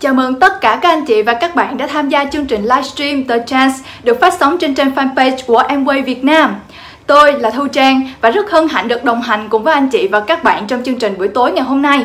Chào mừng tất cả các anh chị và các bạn đã tham gia chương trình livestream The Chance được phát sóng trên trang fanpage của Amway Việt Nam. Tôi là Thu Trang và rất hân hạnh được đồng hành cùng với anh chị và các bạn trong chương trình buổi tối ngày hôm nay.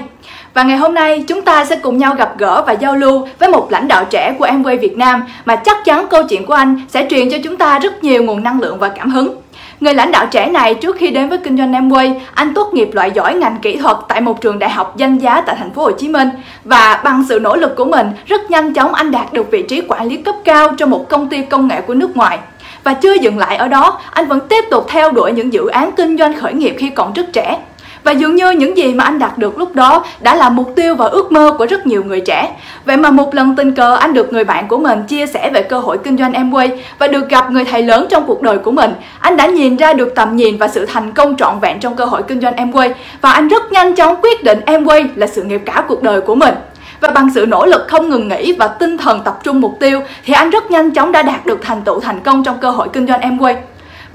Và ngày hôm nay, chúng ta sẽ cùng nhau gặp gỡ và giao lưu với một lãnh đạo trẻ của Amway Việt Nam mà chắc chắn câu chuyện của anh sẽ truyền cho chúng ta rất nhiều nguồn năng lượng và cảm hứng. Người lãnh đạo trẻ này trước khi đến với kinh doanh Amway, anh tốt nghiệp loại giỏi ngành kỹ thuật tại một trường đại học danh giá tại thành phố Hồ Chí Minh và bằng sự nỗ lực của mình, rất nhanh chóng anh đạt được vị trí quản lý cấp cao trong một công ty công nghệ của nước ngoài. Và chưa dừng lại ở đó, anh vẫn tiếp tục theo đuổi những dự án kinh doanh khởi nghiệp khi còn rất trẻ. Và dường như những gì mà anh đạt được lúc đó đã là mục tiêu và ước mơ của rất nhiều người trẻ. Vậy mà một lần tình cờ, anh được người bạn của mình chia sẻ về cơ hội kinh doanh Amway và được gặp người thầy lớn trong cuộc đời của mình. Anh đã nhìn ra được tầm nhìn và sự thành công trọn vẹn trong cơ hội kinh doanh Amway và anh rất nhanh chóng quyết định Amway là sự nghiệp cả cuộc đời của mình. Và bằng sự nỗ lực không ngừng nghỉ và tinh thần tập trung mục tiêu, thì anh rất nhanh chóng đã đạt được thành tựu thành công trong cơ hội kinh doanh Amway.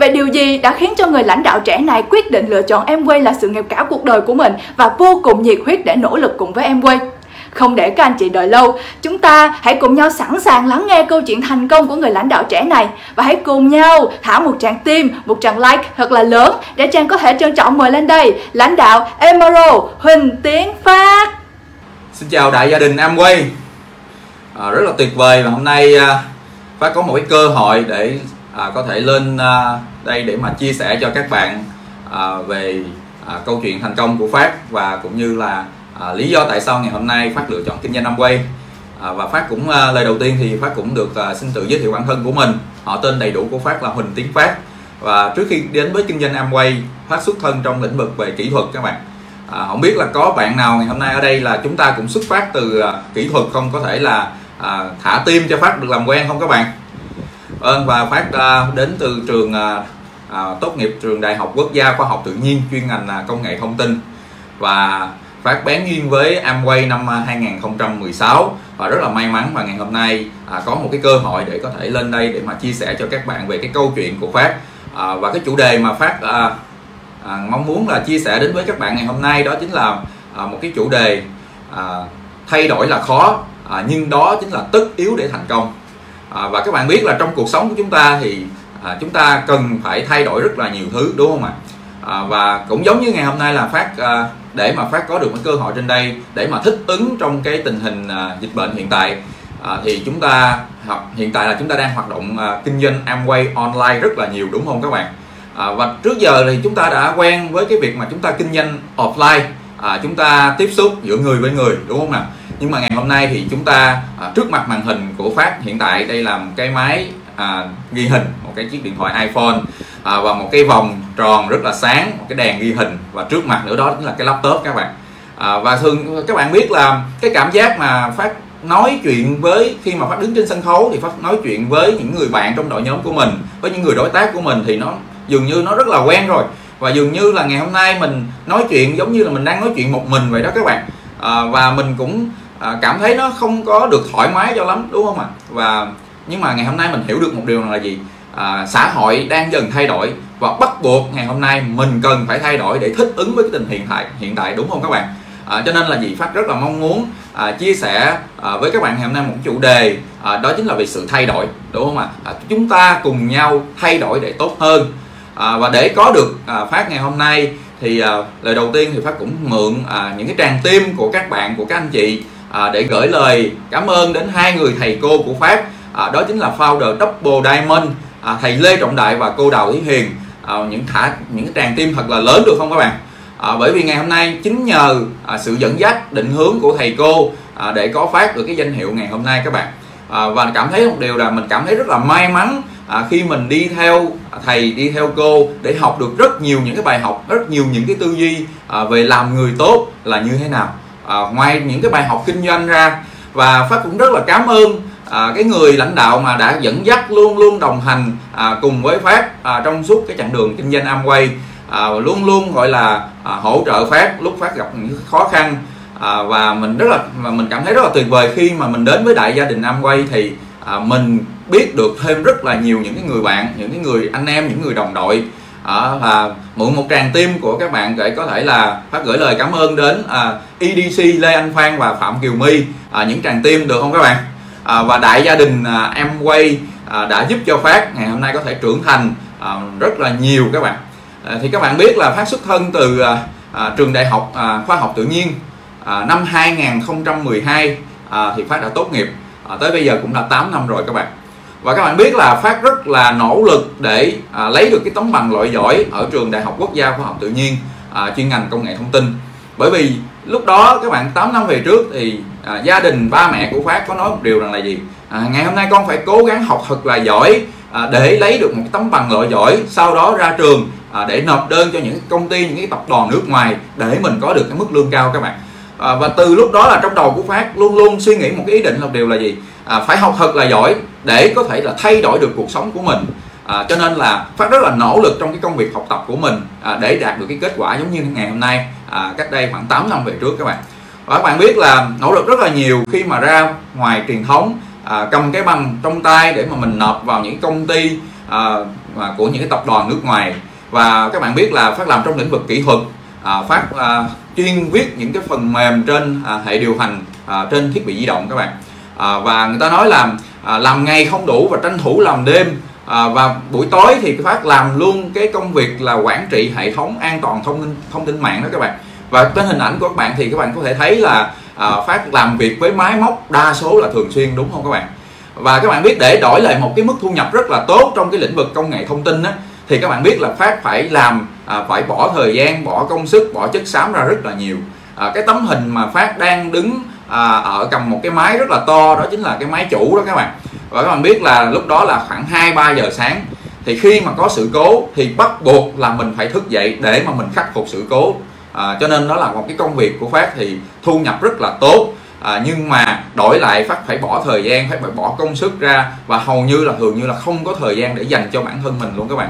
Vậy điều gì đã khiến cho người lãnh đạo trẻ này quyết định lựa chọn Amway là sự nghiệp cả cuộc đời của mình và vô cùng nhiệt huyết để nỗ lực cùng với Amway? Không để các anh chị đợi lâu, chúng ta hãy cùng nhau sẵn sàng lắng nghe câu chuyện thành công của người lãnh đạo trẻ này và hãy cùng nhau thả một tràng tim, một tràng like thật là lớn để Trang có thể trân trọng mời lên đây lãnh đạo Emerald Huỳnh Tiến Phát. Xin chào đại gia đình Amway à, Rất là tuyệt vời và hôm nay à, Phát có một cái cơ hội để à, có thể lên à, đây để mà chia sẻ cho các bạn à, về à, câu chuyện thành công của Phát và cũng như là à, lý do tại sao ngày hôm nay Phát lựa chọn kinh doanh Amway. À, và Phát cũng à, lời đầu tiên thì Phát cũng được à, xin tự giới thiệu bản thân của mình. Họ tên đầy đủ của Phát là Huỳnh Tiến Phát. Và trước khi đến với kinh doanh Amway Phát xuất thân trong lĩnh vực về kỹ thuật các bạn. À, không biết là có bạn nào ngày hôm nay ở đây là chúng ta cũng xuất phát từ à, kỹ thuật không? Có thể là à, thả tim cho Phát được làm quen không các bạn? Vâng và Phát à, đến từ trường à, à, tốt nghiệp trường Đại học Quốc gia Khoa học Tự nhiên chuyên ngành là công nghệ thông tin. Và Phát bén duyên với Amway năm 2016 và rất là may mắn và ngày hôm nay à, có một cái cơ hội để có thể lên đây để mà chia sẻ cho các bạn về cái câu chuyện của Phát. À, và cái chủ đề mà Phát à, à, mong muốn là chia sẻ đến với các bạn ngày hôm nay đó chính là à, một cái chủ đề à, thay đổi là khó à, nhưng đó chính là tất yếu để thành công à, và các bạn biết là trong cuộc sống của chúng ta thì à, chúng ta cần phải thay đổi rất là nhiều thứ đúng không ạ? À, và cũng giống như ngày hôm nay là phát à, để mà phát có được cái cơ hội trên đây để mà thích ứng trong cái tình hình à, dịch bệnh hiện tại à, thì chúng ta học hiện tại là chúng ta đang hoạt động à, kinh doanh Amway online rất là nhiều đúng không các bạn? À, và trước giờ thì chúng ta đã quen với cái việc mà chúng ta kinh doanh offline à, chúng ta tiếp xúc giữa người với người đúng không nào? Nhưng mà ngày hôm nay thì chúng ta à, trước mặt màn hình của phát hiện tại đây là một cái máy à, ghi hình một cái chiếc điện thoại iPhone à, và một cái vòng tròn rất là sáng một cái đèn ghi hình. Và trước mặt nữa đó chính là cái laptop các bạn. À, và thường các bạn biết là cái cảm giác mà phát nói chuyện với khi mà phát đứng trên sân khấu thì phát nói chuyện với những người bạn trong đội nhóm của mình với những người đối tác của mình thì nó dường như nó rất là quen rồi. Và dường như là ngày hôm nay mình nói chuyện giống như là mình đang nói chuyện một mình vậy đó các bạn. À, và mình cũng à, cảm thấy nó không có được thoải mái cho lắm đúng không ạ? Và nhưng mà ngày hôm nay mình hiểu được một điều là gì? À, xã hội đang dần thay đổi và bắt buộc ngày hôm nay mình cần phải thay đổi để thích ứng với cái tình hiện tại hiện tại đúng không các bạn? À, cho nên là gì phát rất là mong muốn à, chia sẻ à, với các bạn ngày hôm nay một chủ đề à, đó chính là về sự thay đổi đúng không ạ? À, chúng ta cùng nhau thay đổi để tốt hơn. À, và để có được à, phát ngày hôm nay thì à, lời đầu tiên thì phát cũng mượn à, những cái tràng tim của các bạn của các anh chị à, để gửi lời cảm ơn đến hai người thầy cô của phát à, đó chính là founder double diamond à, thầy lê trọng đại và cô đào thúy hiền. À, những thả những cái tràng tim thật là lớn được không các bạn? À, bởi vì ngày hôm nay chính nhờ à, sự dẫn dắt định hướng của thầy cô à, để có phát được cái danh hiệu ngày hôm nay các bạn. À, và cảm thấy một điều là mình cảm thấy rất là may mắn à, khi mình đi theo thầy đi theo cô để học được rất nhiều những cái bài học rất nhiều những cái tư duy à, về làm người tốt là như thế nào à, ngoài những cái bài học kinh doanh ra và phát cũng rất là cảm ơn à, cái người lãnh đạo mà đã dẫn dắt luôn luôn đồng hành à, cùng với phát à, trong suốt cái chặng đường kinh doanh Amway. À, luôn luôn gọi là à, hỗ trợ phát lúc phát gặp những khó khăn. À, và mình rất là và mình cảm thấy rất là tuyệt vời khi mà mình đến với đại gia đình Amway thì à, mình biết được thêm rất là nhiều những cái người bạn những cái người anh em những người đồng đội à, và mượn một tràng tim của các bạn để có thể là phát gửi lời cảm ơn đến à, EDC Lê Anh Phan và Phạm Kiều My. À, những tràng tim được không các bạn? À, và đại gia đình à, em quay à, đã giúp cho phát ngày hôm nay có thể trưởng thành à, rất là nhiều các bạn. À, thì các bạn biết là phát xuất thân từ à, à, trường đại học à, khoa học tự nhiên à, năm 2012 à, thì phát đã tốt nghiệp. À, tới bây giờ cũng đã 8 năm rồi các bạn và các bạn biết là phát rất là nỗ lực để à, lấy được cái tấm bằng loại giỏi ở trường đại học quốc gia khoa học tự nhiên à, chuyên ngành công nghệ thông tin. Bởi vì lúc đó các bạn 8 năm về trước thì à, gia đình ba mẹ của phát có nói một điều rằng là gì? À, ngày hôm nay con phải cố gắng học thật là giỏi à, để lấy được một tấm bằng loại giỏi sau đó ra trường à, để nộp đơn cho những công ty những cái tập đoàn nước ngoài để mình có được cái mức lương cao. Các bạn à, và từ lúc đó là trong đầu của phát luôn luôn suy nghĩ một cái ý định là điều là gì? À, phải học thật là giỏi để có thể là thay đổi được cuộc sống của mình. À, cho nên là phát rất là nỗ lực trong cái công việc học tập của mình à, để đạt được cái kết quả giống như ngày hôm nay à, cách đây khoảng 8 năm về trước các bạn. Và các bạn biết là nỗ lực rất là nhiều khi mà ra ngoài truyền thống à, cầm cái bằng trong tay để mà mình nộp vào những công ty à, của những cái tập đoàn nước ngoài. Và các bạn biết là phát làm trong lĩnh vực kỹ thuật à, phát à, chuyên viết những cái phần mềm trên à, hệ điều hành à, trên thiết bị di động các bạn. À, và người ta nói là à, làm ngày không đủ và tranh thủ làm đêm. À, và buổi tối thì phát làm luôn cái công việc là quản trị hệ thống an toàn thông tin thông tin mạng đó các bạn. Và cái hình ảnh của các bạn thì các bạn có thể thấy là à, phát làm việc với máy móc đa số là thường xuyên đúng không các bạn? Và các bạn biết để đổi lại một cái mức thu nhập rất là tốt trong cái lĩnh vực công nghệ thông tin á, thì các bạn biết là phát phải làm à, phải bỏ thời gian bỏ công sức bỏ chất xám ra rất là nhiều. À, cái tấm hình mà phát đang đứng à, ở cầm một cái máy rất là to đó chính là cái máy chủ đó các bạn. Và các bạn biết là lúc đó là khoảng 2 3 giờ sáng. Thì khi mà có sự cố thì bắt buộc là mình phải thức dậy để mà mình khắc phục sự cố. À, cho nên đó là một cái công việc của phát thì thu nhập rất là tốt. À, nhưng mà đổi lại phát phải bỏ thời gian phải bỏ công sức ra và hầu như là thường như là không có thời gian để dành cho bản thân mình luôn các bạn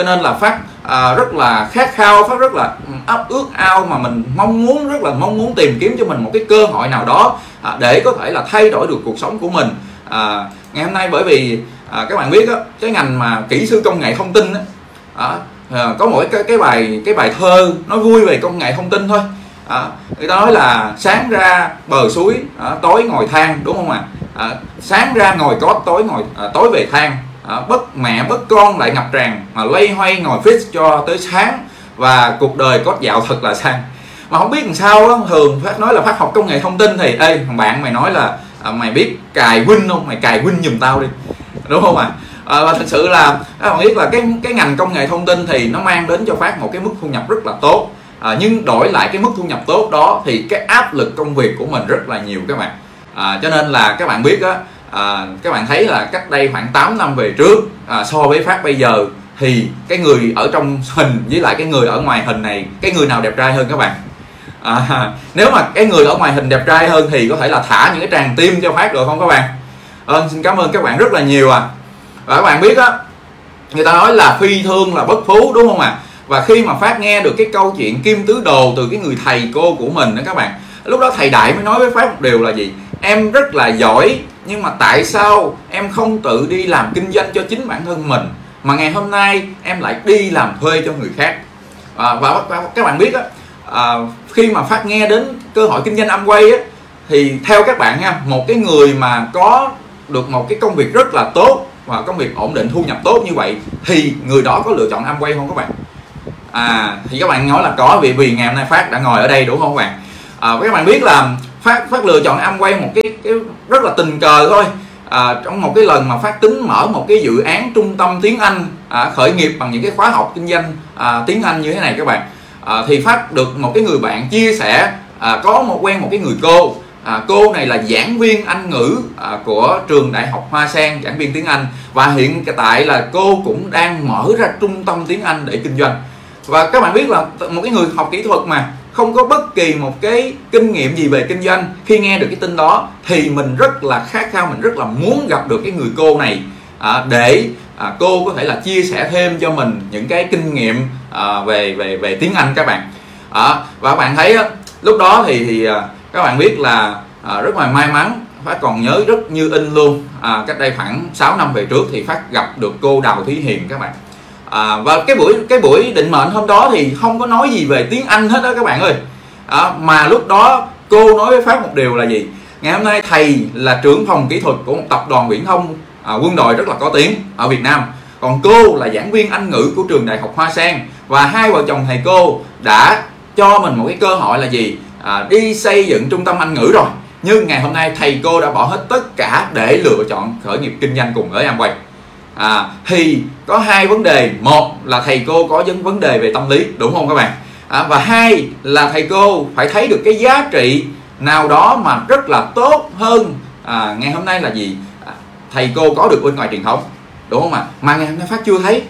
cho nên là phát à, rất là khát khao phát rất là ừ, ấp ước ao mà mình mong muốn rất là mong muốn tìm kiếm cho mình một cái cơ hội nào đó à, để có thể là thay đổi được cuộc sống của mình. À, ngày hôm nay bởi vì à, các bạn biết đó, cái ngành mà kỹ sư công nghệ thông tin đó, à, à, có mỗi cái cái bài cái bài thơ nó vui về công nghệ thông tin thôi. À, người ta nói là sáng ra bờ suối à, tối ngồi than đúng không ạ? À? à, sáng ra ngồi cót tối ngồi à, tối về than à, bất mẹ bất con lại ngập tràn mà lây hoay ngồi fix cho tới sáng và cuộc đời có dạo thật là sang. Mà không biết làm sao đó, thường phát nói là phát học công nghệ thông tin thì ê thằng bạn mày nói là à, mày biết cài win không? Mày cài win giùm tao đi. Đúng không ạ? À? à, và thật sự là các bạn biết là cái cái ngành công nghệ thông tin thì nó mang đến cho phát một cái mức thu nhập rất là tốt. À, nhưng đổi lại cái mức thu nhập tốt đó thì cái áp lực công việc của mình rất là nhiều các bạn. À, cho nên là các bạn biết á à, các bạn thấy là cách đây khoảng 8 năm về trước à, so với phát bây giờ thì cái người ở trong hình với lại cái người ở ngoài hình này cái người nào đẹp trai hơn các bạn? À, nếu mà cái người ở ngoài hình đẹp trai hơn thì có thể là thả những cái tràng tim cho phát được không các bạn? À, xin cảm ơn các bạn rất là nhiều à và các bạn biết á người ta nói là phi thương là bất phú đúng không ạ? À? và khi mà phát nghe được cái câu chuyện kim tứ đồ từ cái người thầy cô của mình đó các bạn lúc đó thầy đại mới nói với phát một điều là gì? Em rất là giỏi nhưng mà tại sao em không tự đi làm kinh doanh cho chính bản thân mình mà ngày hôm nay em lại đi làm thuê cho người khác? À, và, và các bạn biết á à, khi mà phát nghe đến cơ hội kinh doanh amway á thì theo các bạn nha một cái người mà có được một cái công việc rất là tốt và công việc ổn định thu nhập tốt như vậy thì người đó có lựa chọn amway không các bạn? À thì các bạn nói là có vì vì ngày hôm nay phát đã ngồi ở đây đúng không các bạn? À, các bạn biết là phát phát lựa chọn âm quay một cái, cái rất là tình cờ thôi. À, trong một cái lần mà phát tính mở một cái dự án trung tâm tiếng anh à, khởi nghiệp bằng những cái khóa học kinh doanh à, tiếng anh như thế này các bạn. À, thì phát được một cái người bạn chia sẻ à, có một quen một cái người cô. À, cô này là giảng viên anh ngữ à, của trường đại học hoa sen giảng viên tiếng anh. Và hiện tại là cô cũng đang mở ra trung tâm tiếng anh để kinh doanh. Và các bạn biết là một cái người học kỹ thuật mà không có bất kỳ một cái kinh nghiệm gì về kinh doanh. Khi nghe được cái tin đó thì mình rất là khát khao mình rất là muốn gặp được cái người cô này. À, để à, cô có thể là chia sẻ thêm cho mình những cái kinh nghiệm à, về về về tiếng Anh các bạn. À, và các bạn thấy á, lúc đó thì thì à, các bạn biết là à, rất là may mắn Phát còn nhớ rất như in luôn. À, cách đây khoảng 6 năm về trước thì Phát gặp được cô Đào Thúy Hiền các bạn à, và cái buổi cái buổi định mệnh hôm đó thì không có nói gì về tiếng Anh hết đó các bạn ơi. À, mà lúc đó cô nói với phát một điều là gì? Ngày hôm nay thầy là trưởng phòng kỹ thuật của một tập đoàn viễn thông à, quân đội rất là có tiếng ở Việt Nam. Còn cô là giảng viên Anh ngữ của trường Đại học Hoa Sen. Và hai vợ chồng thầy cô đã cho mình một cái cơ hội là gì? À, đi xây dựng trung tâm Anh ngữ rồi. Nhưng ngày hôm nay thầy cô đã bỏ hết tất cả để lựa chọn khởi nghiệp kinh doanh cùng với Amway à, thì có hai vấn đề. Một là thầy cô có vấn vấn đề về tâm lý đúng không các bạn? À, và hai là thầy cô phải thấy được cái giá trị nào đó mà rất là tốt hơn à, ngày hôm nay là gì? À, thầy cô có được bên ngoài truyền thống đúng không ạ? Mà ngày hôm nay phát chưa thấy.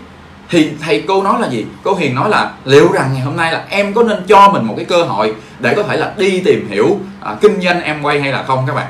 Thì thầy cô nói là gì? Cô hiền nói là liệu rằng ngày hôm nay là em có nên cho mình một cái cơ hội để có thể là đi tìm hiểu à, kinh doanh em quay hay là không các bạn?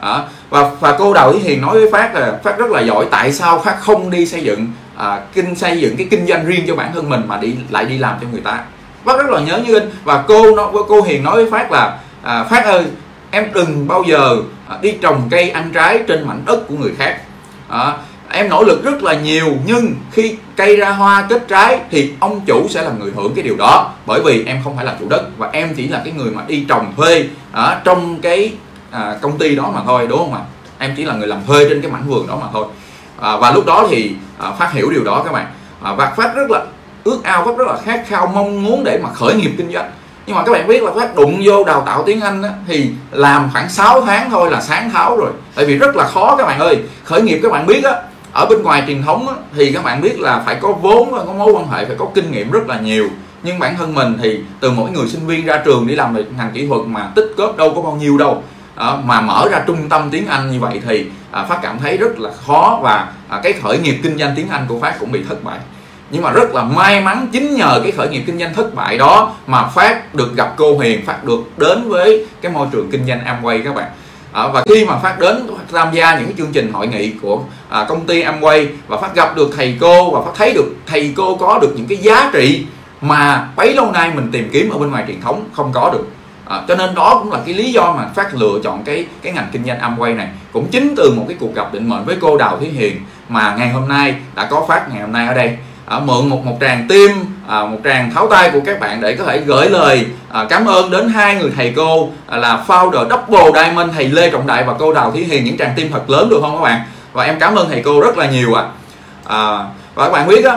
À, và và cô đầu ý hiền nói với phát là phát rất là giỏi tại sao phát không đi xây dựng à, kinh xây dựng cái kinh doanh riêng cho bản thân mình mà đi lại đi làm cho người ta? Phát rất là nhớ như in và cô nó cô hiền nói với phát là à, phát ơi em đừng bao giờ à, đi trồng cây ăn trái trên mảnh đất của người khác. À, em nỗ lực rất là nhiều nhưng khi cây ra hoa kết trái thì ông chủ sẽ là người hưởng cái điều đó. Bởi vì em không phải là chủ đất và em chỉ là cái người mà đi trồng thuê. Ở trong cái à, công ty đó mà thôi đúng không ạ? Em chỉ là người làm thuê trên cái mảnh vườn đó mà thôi. À, và lúc đó thì à, phát hiểu điều đó các bạn. À, và phát rất là ước ao phát rất là khát khao mong muốn để mà khởi nghiệp kinh doanh. Nhưng mà các bạn biết là phát đụng vô đào tạo tiếng Anh á, thì làm khoảng 6 tháng thôi là sáng tháo rồi. Tại vì rất là khó các bạn ơi. Khởi nghiệp các bạn biết á ở bên ngoài truyền thống á, thì các bạn biết là phải có vốn và có mối quan hệ phải có kinh nghiệm rất là nhiều. Nhưng bản thân mình thì từ mỗi người sinh viên ra trường đi làm về ngành kỹ thuật mà tích góp đâu có bao nhiêu đâu à, mà mở ra trung tâm tiếng Anh như vậy thì à, phát cảm thấy rất là khó và à, cái khởi nghiệp kinh doanh tiếng Anh của phát cũng bị thất bại. Nhưng mà rất là may mắn chính nhờ cái khởi nghiệp kinh doanh thất bại đó mà phát được gặp cô Huyền phát được đến với cái môi trường kinh doanh Amway các bạn. À, và khi mà phát đến tham gia những chương trình hội nghị của à, công ty Amway và phát gặp được thầy cô và phát thấy được thầy cô có được những cái giá trị mà bấy lâu nay mình tìm kiếm ở bên ngoài truyền thống không có được à, cho nên đó cũng là cái lý do mà phát lựa chọn cái cái ngành kinh doanh Amway này. Cũng chính từ một cái cuộc gặp định mệnh với cô Đào Thúy Hiền mà ngày hôm nay đã có phát ngày hôm nay ở đây. À, mượn một một tràng tim à, một tràng tháo tay của các bạn để có thể gửi lời à, cảm ơn đến hai người thầy cô à, là founder Double Diamond thầy Lê Trọng Đại và cô Đào Thúy Hiền. Những tràng tim thật lớn được không các bạn? Và em cảm ơn thầy cô rất là nhiều ạ. À. à, và các bạn biết á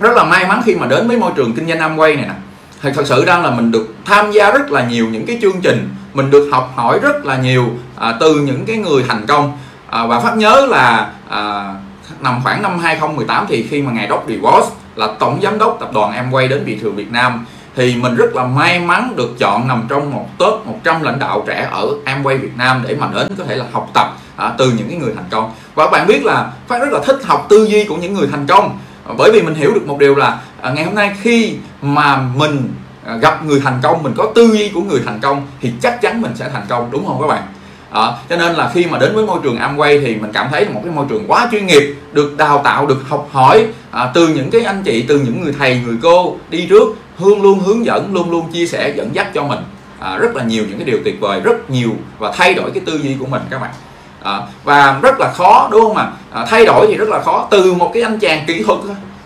rất là may mắn khi mà đến với môi trường kinh doanh Amway này nè thì thật sự ra là mình được tham gia rất là nhiều những cái chương trình mình được học hỏi rất là nhiều à, từ những cái người thành công. À, và phát nhớ là à, nằm khoảng năm 2018 thì khi mà ngài Đốc DeVos là tổng giám đốc tập đoàn Amway đến thị trường Việt Nam thì mình rất là may mắn được chọn nằm trong một top 100 lãnh đạo trẻ ở Amway Việt Nam để mà đến có thể là học tập à, từ những cái người thành công. Và các bạn biết là phát rất là thích học tư duy của những người thành công bởi vì mình hiểu được một điều là à, ngày hôm nay khi mà mình à, gặp người thành công mình có tư duy của người thành công thì chắc chắn mình sẽ thành công đúng không các bạn? À, cho nên là khi mà đến với môi trường Amway thì mình cảm thấy là một cái môi trường quá chuyên nghiệp được đào tạo được học hỏi à, từ những cái anh chị từ những người thầy người cô đi trước luôn luôn hướng dẫn luôn luôn chia sẻ dẫn dắt cho mình. À, rất là nhiều những cái điều tuyệt vời rất nhiều và thay đổi cái tư duy của mình các bạn à, và rất là khó đúng không ạ? À, thay đổi thì rất là khó từ một cái anh chàng kỹ thuật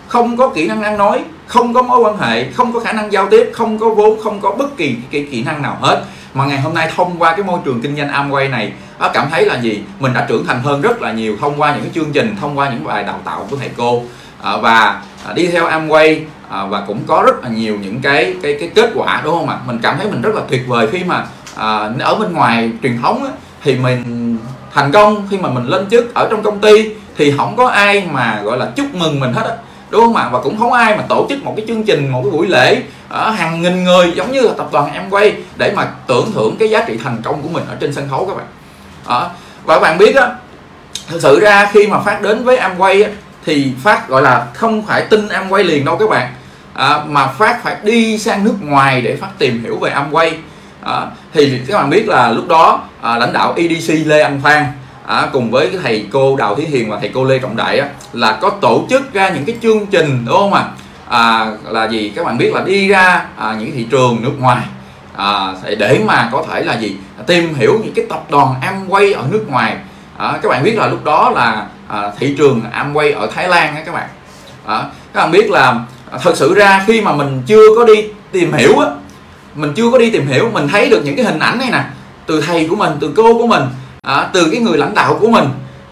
không có kỹ năng ăn nói không có mối quan hệ không có khả năng giao tiếp không có vốn không có bất kỳ cái kỹ năng nào hết. Mà ngày hôm nay thông qua cái môi trường kinh doanh Amway này nó cảm thấy là gì? Mình đã trưởng thành hơn rất là nhiều thông qua những cái chương trình thông qua những bài đào tạo của thầy cô. À, và à, đi theo Amway à, và cũng có rất là nhiều những cái cái cái kết quả đúng không ạ? Mình cảm thấy mình rất là tuyệt vời khi mà à, ở bên ngoài truyền thống á, thì mình thành công khi mà mình lên chức ở trong công ty thì không có ai mà gọi là chúc mừng mình hết á đúng không ạ và cũng không ai mà tổ chức một cái chương trình một cái buổi lễ ở hàng nghìn người giống như là tập đoàn em quay để mà tưởng thưởng cái giá trị thành công của mình ở trên sân khấu các bạn đó. và các bạn biết á thực sự ra khi mà phát đến với em quay thì phát gọi là không phải tin em quay liền đâu các bạn à, mà phát phải đi sang nước ngoài để phát tìm hiểu về em quay à, thì các bạn biết là lúc đó à, lãnh đạo EDC Lê Anh Phan à, cùng với cái thầy cô Đào Thí Hiền và thầy cô Lê Trọng Đại á, là có tổ chức ra những cái chương trình đúng không ạ? À? à, là gì? Các bạn biết là đi ra à, những thị trường nước ngoài à, để mà có thể là gì? Tìm hiểu những cái tập đoàn Amway ở nước ngoài. À, các bạn biết là lúc đó là à, thị trường Amway ở Thái Lan á các bạn. À, các bạn biết là thật sự ra khi mà mình chưa có đi tìm hiểu á mình chưa có đi tìm hiểu mình thấy được những cái hình ảnh này nè. Từ thầy của mình từ cô của mình à, từ cái người lãnh đạo của mình.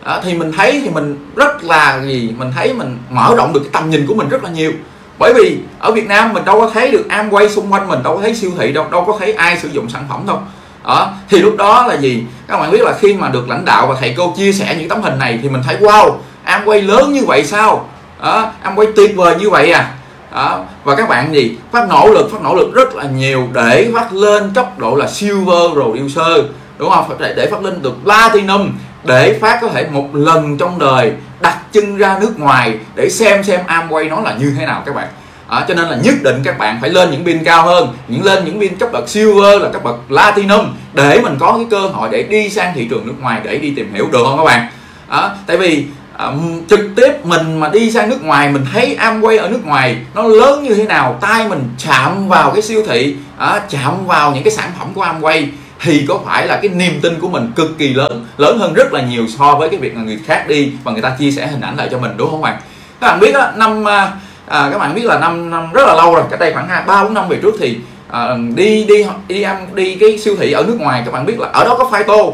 À, thì mình thấy thì mình rất là gì mình thấy mình mở rộng được cái tầm nhìn của mình rất là nhiều. Bởi vì ở Việt Nam mình đâu có thấy được Amway xung quanh mình đâu có thấy siêu thị đâu đâu có thấy ai sử dụng sản phẩm đâu. Đó thì lúc đó là gì? Các bạn biết là khi mà được lãnh đạo và thầy cô chia sẻ những tấm hình này thì mình thấy wow Amway lớn như vậy sao? Đó, Amway tuyệt vời như vậy à đó. và các bạn gì phát nỗ lực phát nỗ lực rất là nhiều để phát lên cấp độ là silver producer đúng không? Để, để phát lên được platinum để phát có thể một lần trong đời đặt chân ra nước ngoài để xem xem Amway nó là như thế nào các bạn. À, cho nên là nhất định các bạn phải lên những pin cao hơn những lên những pin cấp bậc silver là cấp bậc platinum để mình có cái cơ hội để đi sang thị trường nước ngoài để đi tìm hiểu được không các bạn? À, tại vì um, trực tiếp mình mà đi sang nước ngoài mình thấy Amway ở nước ngoài nó lớn như thế nào tay mình chạm vào cái siêu thị à, chạm vào những cái sản phẩm của Amway thì có phải là cái niềm tin của mình cực kỳ lớn lớn hơn rất là nhiều so với cái việc là người khác đi và người ta chia sẻ hình ảnh lại cho mình đúng không bạn? Các bạn biết đó, năm à, à, các bạn biết là năm năm rất là lâu rồi cách đây khoảng hai ba bốn năm về trước thì à, đi đi đi ăn đi cái siêu thị ở nước ngoài các bạn biết là ở đó có phai tô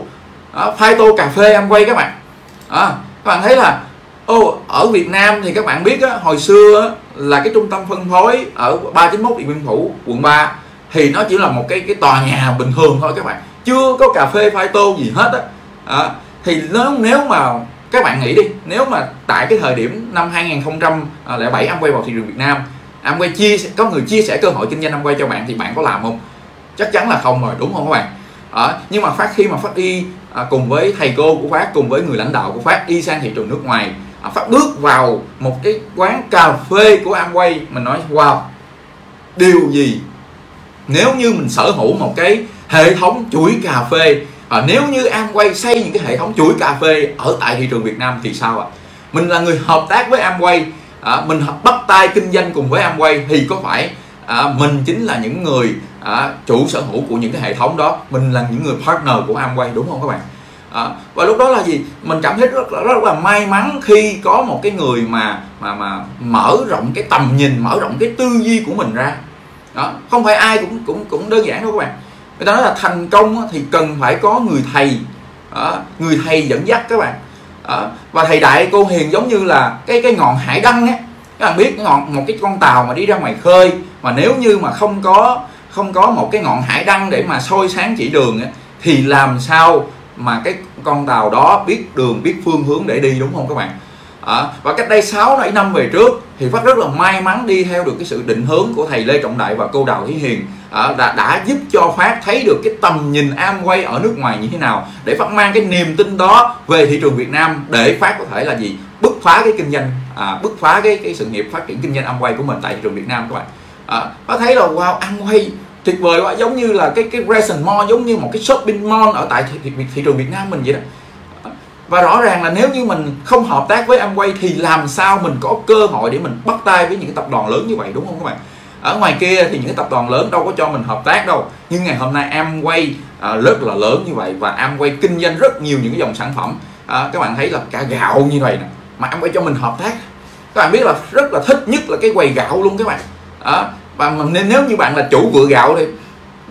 à, phai tô cà phê ăn quay các bạn à, các bạn thấy là ô ở Việt Nam thì các bạn biết á, hồi xưa á, là cái trung tâm phân phối ở 391 Điện Biên Phủ quận 3 thì nó chỉ là một cái cái tòa nhà bình thường thôi các bạn. Chưa có cà phê phai tô gì hết á. À, thì nếu nếu mà các bạn nghĩ đi nếu mà tại cái thời điểm năm 2007 Amway vào thị trường Việt Nam Amway chia có người chia sẻ cơ hội kinh doanh Amway cho bạn thì bạn có làm không? Chắc chắn là không rồi đúng không các bạn? À, nhưng mà phát khi mà phát đi à, cùng với thầy cô của phát cùng với người lãnh đạo của phát đi sang thị trường nước ngoài à, phát bước vào một cái quán cà phê của Amway mình nói wow điều gì nếu như mình sở hữu một cái hệ thống chuỗi cà phê à, nếu như Amway xây những cái hệ thống chuỗi cà phê ở tại thị trường Việt Nam thì sao ạ à? mình là người hợp tác với Amway à, mình bắt tay kinh doanh cùng với Amway thì có phải à, mình chính là những người à, chủ sở hữu của những cái hệ thống đó. Mình là những người partner của Amway đúng không các bạn? À, và lúc đó là gì? Mình cảm thấy rất là, rất là may mắn khi có một cái người mà mà mà mở rộng cái tầm nhìn mở rộng cái tư duy của mình ra. Đó không phải ai cũng cũng cũng đơn giản đâu các bạn. Người ta nói là thành công thì cần phải có người thầy. Đó, người thầy dẫn dắt các bạn. Đó. và thầy đại cô hiền giống như là cái cái ngọn hải đăng ấy các bạn biết ngọn một cái con tàu mà đi ra ngoài khơi mà nếu như mà không có không có một cái ngọn hải đăng để mà soi sáng chỉ đường ấy, thì làm sao mà cái con tàu đó biết đường biết phương hướng để đi đúng không các bạn? À, và cách đây 6 7 năm về trước thì phát rất là may mắn đi theo được cái sự định hướng của thầy Lê Trọng Đại và cô Đào Thí Hiền à, đã đã giúp cho phát thấy được cái tầm nhìn am quay ở nước ngoài như thế nào để phát mang cái niềm tin đó về thị trường Việt Nam để phát có thể là gì? Bứt phá cái kinh doanh à, bứt phá cái cái sự nghiệp phát triển kinh doanh Amway của mình tại thị trường Việt Nam các bạn. À, có thấy là wow Amway tuyệt vời quá giống như là cái cái Crescent Mall giống như một cái shopping mall ở tại thị, thị, thị trường Việt Nam mình vậy đó. Và rõ ràng là nếu như mình không hợp tác với Amway thì làm sao mình có cơ hội để mình bắt tay với những cái tập đoàn lớn như vậy đúng không các bạn? Ở ngoài kia thì những cái tập đoàn lớn đâu có cho mình hợp tác đâu. Nhưng ngày hôm nay Amway à, rất là lớn như vậy và Amway kinh doanh rất nhiều những cái dòng sản phẩm. À, các bạn thấy là cả gạo như vậy nè mà Amway cho mình hợp tác. Các bạn biết là rất là thích nhất là cái quầy gạo luôn các bạn. Đó và nên nếu như bạn là chủ vựa gạo thì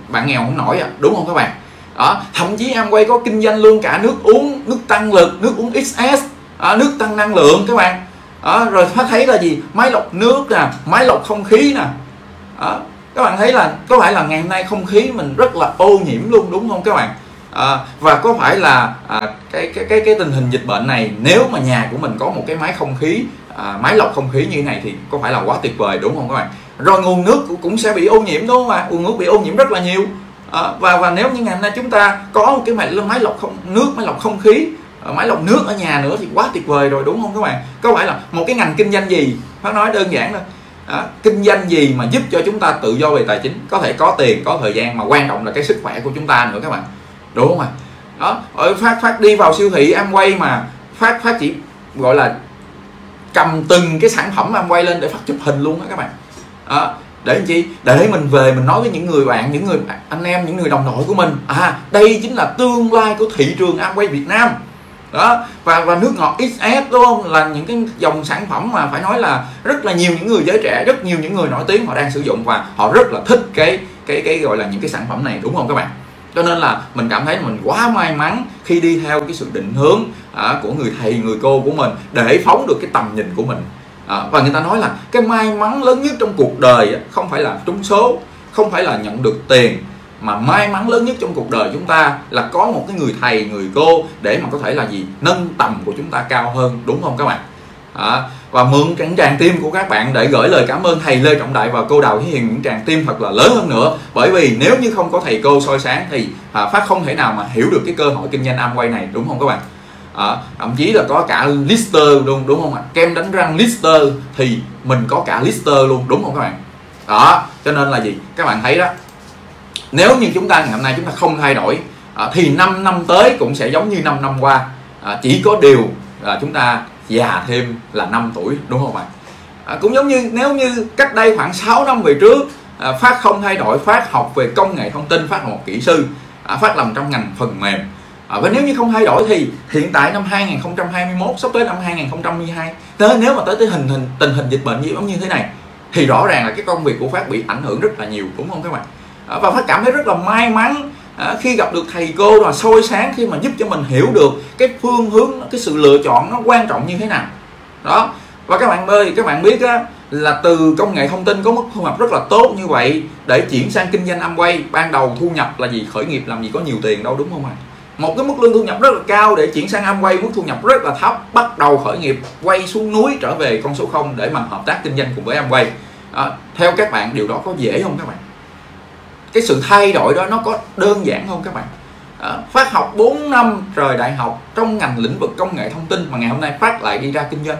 bạn nghèo không nổi à đúng không các bạn? Đó, thậm chí em quay có kinh doanh luôn cả nước uống nước tăng lực nước uống XS đó, nước tăng năng lượng các bạn. Đó, rồi phát thấy là gì? Máy lọc nước nè máy lọc không khí nè. Đó, các bạn thấy là có phải là ngày hôm nay không khí mình rất là ô nhiễm luôn đúng không các bạn? À, và có phải là à, cái, cái cái cái tình hình dịch bệnh này nếu mà nhà của mình có một cái máy không khí à, máy lọc không khí như thế này thì có phải là quá tuyệt vời đúng không các bạn? Rồi nguồn nước cũng sẽ bị ô nhiễm đúng không ạ? Nguồn nước bị ô nhiễm rất là nhiều. À, và và nếu như ngày hôm nay chúng ta có một cái máy máy lọc không nước máy lọc không khí à, máy lọc nước ở nhà nữa thì quá tuyệt vời rồi đúng không các bạn? Có phải là một cái ngành kinh doanh gì? Phải nói đơn giản thôi. À, kinh doanh gì mà giúp cho chúng ta tự do về tài chính? Có thể có tiền có thời gian mà quan trọng là cái sức khỏe của chúng ta nữa các bạn đúng không ạ đó, ở phát phát đi vào siêu thị quay mà phát phát chỉ, gọi là, cầm từng cái sản phẩm quay lên để phát chụp hình luôn đó các bạn. Đó, để làm chi? Để mình về, mình nói với những người bạn, những người, anh em, những người đồng đội của mình à đây chính là tương lai của thị trường Amway Việt Nam. Đó, và và nước ngọt XS đúng không? Là những cái dòng sản phẩm mà phải nói là rất là nhiều những người giới trẻ, rất nhiều những người nổi tiếng họ đang sử dụng và họ rất là thích cái cái cái, gọi là, những cái sản phẩm này, đúng không các bạn? Cho nên là mình cảm thấy mình quá may mắn khi đi theo cái sự định hướng à, của người thầy người cô của mình để phóng được cái tầm nhìn của mình. À, và người ta nói là cái may mắn lớn nhất trong cuộc đời không phải là trúng số không phải là nhận được tiền mà may mắn lớn nhất trong cuộc đời chúng ta là có một cái người thầy người cô để mà có thể là gì? Nâng tầm của chúng ta cao hơn đúng không các bạn? À, và mượn những tràng tim của các bạn để gửi lời cảm ơn thầy Lê Trọng Đại và cô Đào Thí Hiền. Những tràng tim thật là lớn hơn nữa. Bởi vì nếu như không có thầy cô soi sáng thì à, Phát không thể nào mà hiểu được cái cơ hội kinh doanh Amway này đúng không các bạn? À, thậm chí là có cả lister luôn đúng không ạ? Kem đánh răng lister thì mình có cả lister luôn đúng không các bạn? Đó cho nên là gì? Các bạn thấy đó nếu như chúng ta ngày hôm nay chúng ta không thay đổi à, thì 5 năm tới cũng sẽ giống như 5 năm qua. À, chỉ có điều là chúng ta già thêm là 5 tuổi đúng không ạ? À, cũng giống như nếu như cách đây khoảng 6 năm về trước à, phát không thay đổi phát học về công nghệ thông tin phát là một kỹ sư à, phát làm trong ngành phần mềm. À, và nếu như không thay đổi thì hiện tại năm 2021 sắp tới năm 2022 tới nếu mà tới tới hình hình tình hình dịch bệnh như giống như thế này thì rõ ràng là cái công việc của phát bị ảnh hưởng rất là nhiều đúng không các bạn? À, và phát cảm thấy rất là may mắn à, khi gặp được thầy cô là soi sáng khi mà giúp cho mình hiểu được cái phương hướng cái sự lựa chọn nó quan trọng như thế nào. Đó. Và các bạn ơi các bạn biết á là từ công nghệ thông tin có mức thu nhập rất là tốt như vậy để chuyển sang kinh doanh Amway ban đầu thu nhập là gì khởi nghiệp làm gì có nhiều tiền đâu đúng không ạ? Một cái mức lương thu nhập rất là cao để chuyển sang Amway mức thu nhập rất là thấp bắt đầu khởi nghiệp quay xuống núi trở về con số 0 để mà hợp tác kinh doanh cùng với Amway. À, theo các bạn điều đó có dễ không các bạn? Cái sự thay đổi đó nó có đơn giản không các bạn. Ờ, à, phát học 4 năm rồi đại học trong ngành lĩnh vực công nghệ thông tin mà ngày hôm nay phát lại đi ra kinh doanh.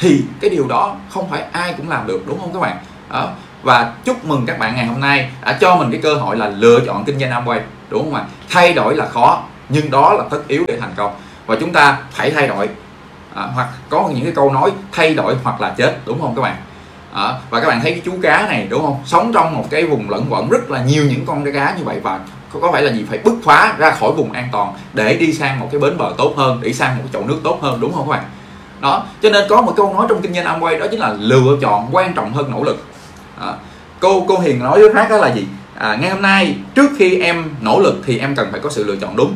Thì cái điều đó không phải ai cũng làm được đúng không các bạn? À, và chúc mừng các bạn ngày hôm nay đã cho mình cái cơ hội là lựa chọn kinh doanh Amway đúng không ạ? Thay đổi là khó nhưng đó là tất yếu để thành công. Và chúng ta phải thay đổi à, hoặc có những cái câu nói thay đổi hoặc là chết đúng không các bạn? À, và các bạn thấy cái chú cá này đúng không? Sống trong một cái vùng lẫn quẩn rất là nhiều những con cá như vậy và có phải là gì? Phải bứt phá ra khỏi vùng an toàn để đi sang một cái bến bờ tốt hơn để sang một cái chậu nước tốt hơn đúng không các bạn? Đó. Cho nên có một câu nói trong kinh doanh Amway đó chính là lựa chọn quan trọng hơn nỗ lực. À, cô cô Hiền nói với khác đó là gì? À, ngày hôm nay trước khi em nỗ lực thì em cần phải có sự lựa chọn đúng.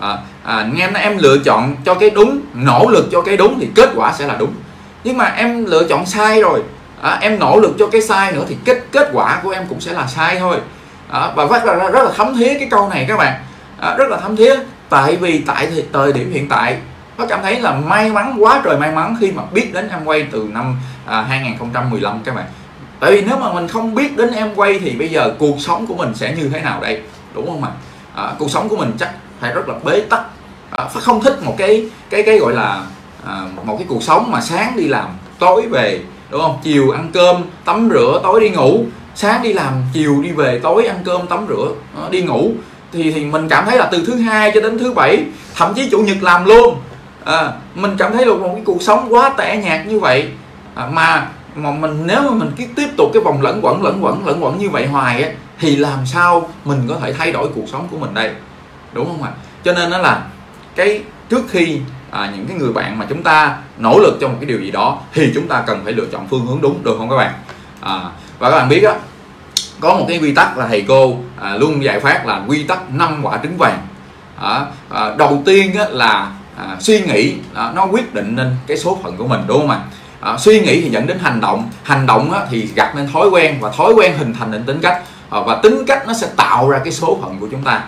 À, à, ngày hôm nay em lựa chọn cho cái đúng nỗ lực cho cái đúng thì kết quả sẽ là đúng. Nhưng mà em lựa chọn sai rồi à, em nỗ lực cho cái sai nữa thì kết kết quả của em cũng sẽ là sai thôi. À, và rất là rất là thấm thía cái câu này các bạn. À, rất là thấm thía. Tại vì tại thời điểm hiện tại nó cảm thấy là may mắn quá trời may mắn khi mà biết đến em quay từ năm à, 2015 các bạn. Tại vì nếu mà mình không biết đến em quay thì bây giờ cuộc sống của mình sẽ như thế nào đây? Đúng không ạ? À, cuộc sống của mình chắc phải rất là bế tắc. À, phải không thích một cái cái cái gọi là à, một cái cuộc sống mà sáng đi làm tối về đúng không? Chiều ăn cơm tắm rửa tối đi ngủ. Sáng đi làm chiều đi về tối ăn cơm tắm rửa đi ngủ. Thì thì mình cảm thấy là từ thứ hai cho đến thứ bảy thậm chí chủ nhật làm luôn. À, mình cảm thấy là một cái cuộc sống quá tẻ nhạt như vậy. À, mà mà mình nếu mà mình cứ tiếp tục cái vòng lẫn quẩn lẫn quẩn lẫn quẩn như vậy hoài á thì làm sao mình có thể thay đổi cuộc sống của mình đây? Đúng không ạ? Cho nên nó là cái trước khi à, những cái người bạn mà chúng ta nỗ lực cho một cái điều gì đó thì chúng ta cần phải lựa chọn phương hướng đúng được không các bạn? À, và các bạn biết á có một cái quy tắc là thầy cô à, luôn giải phát là quy tắc năm quả trứng vàng. À, à, đầu tiên á, là à, suy nghĩ à, nó quyết định nên cái số phận của mình đúng không ạ? À, suy nghĩ thì dẫn đến hành động hành động á, thì gặt nên thói quen và thói quen hình thành nên tính cách. À, và tính cách nó sẽ tạo ra cái số phận của chúng ta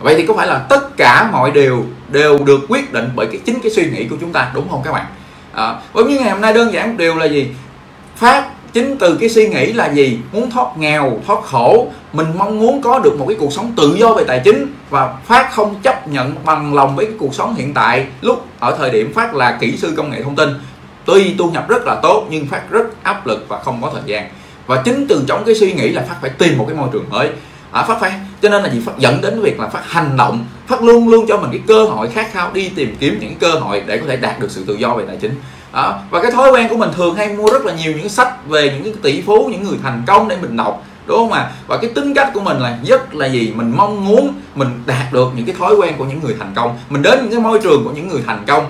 vậy thì có phải là tất cả mọi điều đều được quyết định bởi cái chính cái suy nghĩ của chúng ta đúng không các bạn? À, bởi như ngày hôm nay đơn giản một điều là gì? Phát chính từ cái suy nghĩ là gì? Muốn thoát nghèo thoát khổ mình mong muốn có được một cái cuộc sống tự do về tài chính và phát không chấp nhận bằng lòng với cái cuộc sống hiện tại. Lúc ở thời điểm phát là kỹ sư công nghệ thông tin tuy thu nhập rất là tốt nhưng phát rất áp lực và không có thời gian. Và chính từ trong cái suy nghĩ là phát phải tìm một cái môi trường mới. À, phát phải cho nên là gì? Phát dẫn đến việc là phát hành động phát luôn luôn cho mình cái cơ hội khát khao đi tìm kiếm những cơ hội để có thể đạt được sự tự do về tài chính. À, và cái thói quen của mình thường hay mua rất là nhiều những sách về những cái tỷ phú những người thành công để mình đọc đúng không ạ? Và cái tính cách của mình là rất là gì? Mình mong muốn mình đạt được những cái thói quen của những người thành công mình đến những cái môi trường của những người thành công.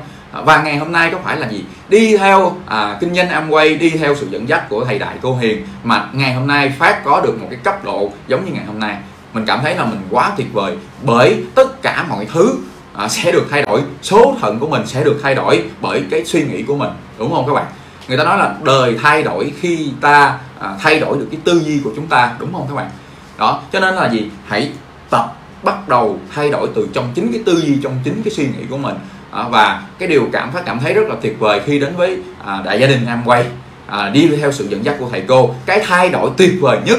Và ngày hôm nay có phải là gì? Đi theo à, kinh doanh Amway đi theo sự dẫn dắt của thầy đại cô hiền mà ngày hôm nay phát có được một cái cấp độ giống như ngày hôm nay mình cảm thấy là mình quá tuyệt vời bởi tất cả mọi thứ à, sẽ được thay đổi. Số phận của mình sẽ được thay đổi bởi cái suy nghĩ của mình đúng không các bạn? Người ta nói là đời thay đổi khi ta à, thay đổi được cái tư duy của chúng ta đúng không các bạn? Đó cho nên là gì? Hãy tập bắt đầu thay đổi từ trong chính cái tư duy trong chính cái suy nghĩ của mình. À, và cái điều cảm phát cảm thấy rất là tuyệt vời khi đến với à, đại gia đình Amway. À, đi theo sự dẫn dắt của thầy cô. Cái thay đổi tuyệt vời nhất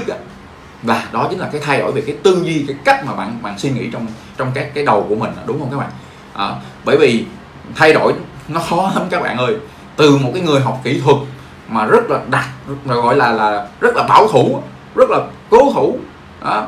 và đó chính là cái thay đổi về cái tư duy cái cách mà bạn bạn suy nghĩ trong trong cái cái đầu của mình đúng không các bạn? À, bởi vì thay đổi nó khó lắm các bạn ơi. Từ một cái người học kỹ thuật mà rất là đặt gọi là là rất là bảo thủ rất là cố thủ đó.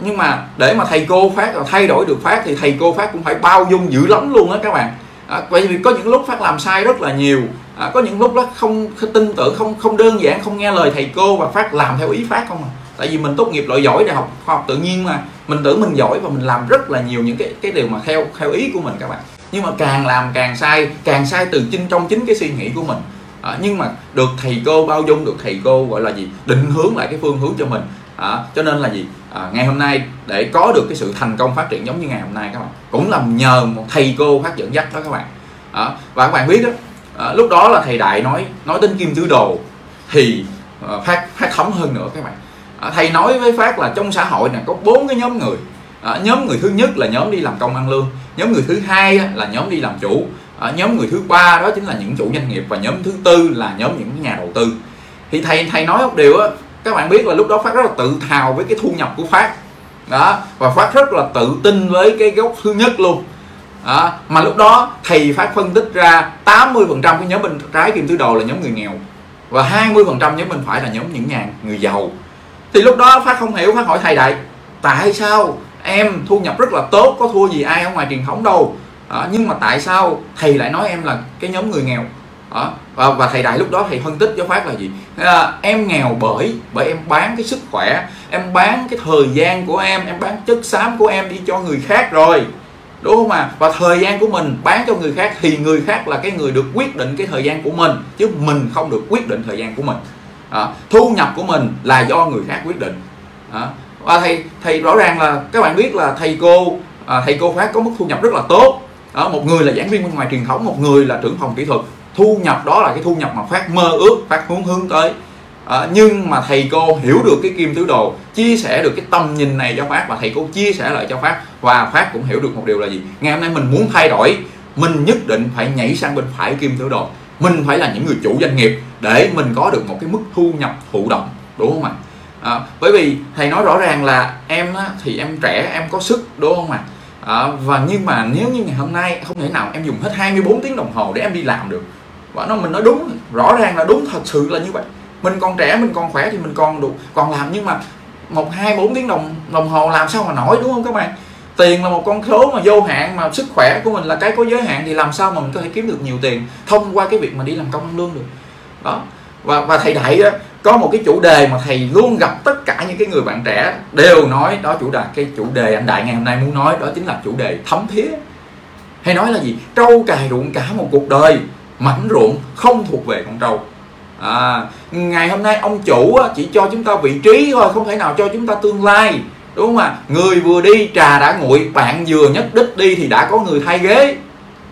nhưng mà để mà thầy cô phát thay đổi được phát thì thầy cô phát cũng phải bao dung dữ lắm luôn á các bạn. À, bởi vì có những lúc phát làm sai rất là nhiều à, có những lúc đó không, không tin tưởng không không đơn giản không nghe lời thầy cô và phát làm theo ý phát không à tại vì mình tốt nghiệp loại giỏi đại học khoa học tự nhiên mà. Mình tưởng mình giỏi và mình làm rất là nhiều những cái cái điều mà theo theo ý của mình các bạn. Nhưng mà càng làm càng sai càng sai từ chính trong chính cái suy nghĩ của mình. À, nhưng mà được thầy cô bao dung được thầy cô gọi là gì định hướng lại cái phương hướng cho mình. À, cho nên là gì? À, ngày hôm nay để có được cái sự thành công phát triển giống như ngày hôm nay các bạn cũng là nhờ một thầy cô phát dẫn dắt đó các bạn. À, và các bạn biết đó à, lúc đó là thầy đại nói nói đến kim tứ đồ thì à, phát phát thấm hơn nữa các bạn à, thầy nói với phát là trong xã hội này có bốn cái nhóm người. À, nhóm người thứ nhất là nhóm đi làm công ăn lương. Nhóm người thứ hai là nhóm đi làm chủ. À, nhóm người thứ ba đó chính là những chủ doanh nghiệp. Và nhóm thứ tư là nhóm những nhà đầu tư. Thì thầy thầy nói một điều á các bạn biết là lúc đó phát rất là tự hào với cái thu nhập của phát. Đó và phát rất là tự tin với cái gốc thứ nhất luôn. Đó. mà lúc đó thầy phát phân tích ra 80 phần trăm cái nhóm bên trái kim tứ đồ là nhóm người nghèo. Và 20 phần trăm nhóm bên phải là nhóm những nhà người giàu thì lúc đó phát không hiểu phát hỏi thầy đại tại sao em thu nhập rất là tốt có thua gì ai ở ngoài truyền thống đâu? À, nhưng mà tại sao thầy lại nói em là cái nhóm người nghèo? À, và, và thầy đại lúc đó thầy phân tích cho phát là gì? À, em nghèo bởi bởi em bán cái sức khỏe em bán cái thời gian của em em bán chất xám của em đi cho người khác rồi. Đúng không à và thời gian của mình bán cho người khác thì người khác là cái người được quyết định cái thời gian của mình chứ mình không được quyết định thời gian của mình à, thu nhập của mình là do người khác quyết định. À, và thầy thầy rõ ràng là các bạn biết là thầy cô à, thầy cô phát có mức thu nhập rất là tốt. À, một người là giảng viên bên ngoài truyền thống một người là trưởng phòng kỹ thuật. Thu nhập đó là cái thu nhập mà phát mơ ước phát hướng hướng tới. À, nhưng mà thầy cô hiểu được cái kim tứ đồ chia sẻ được cái tầm nhìn này cho phát và thầy cô chia sẻ lại cho phát và phát cũng hiểu được một điều là gì. Ngày hôm nay mình muốn thay đổi mình nhất định phải nhảy sang bên phải kim tứ đồ mình phải là những người chủ doanh nghiệp để mình có được một cái mức thu nhập thụ động đúng không ạ? À, bởi vì thầy nói rõ ràng là em á, thì em trẻ em có sức đúng không ạ? À, và nhưng mà nếu như ngày hôm nay không thể nào em dùng hết 24 tiếng đồng hồ để em đi làm được. Và nó mình nói đúng rõ ràng là đúng thật sự là như vậy. Mình còn trẻ mình còn khỏe thì mình còn đủ còn làm nhưng mà một hai bốn tiếng đồng đồng hồ làm sao mà nổi đúng không các bạn? Tiền là một con số mà vô hạn mà sức khỏe của mình là cái có giới hạn thì làm sao mà mình có thể kiếm được nhiều tiền thông qua cái việc mà đi làm công ăn lương được? Đó. Và và thầy đại đó, có một cái chủ đề mà thầy luôn gặp tất cả những cái người bạn trẻ đều nói đó chủ đề cái chủ đề anh đại ngày hôm nay muốn nói đó chính là chủ đề thấm thía. Hay nói là gì? Trâu cài ruộng cả một cuộc đời mảnh ruộng không thuộc về con trâu. À, ngày hôm nay ông chủ chỉ cho chúng ta vị trí thôi không thể nào cho chúng ta tương lai đúng không ạ? Người vừa đi, trà đã nguội, bạn vừa nhất đích đi thì đã có người thay ghế.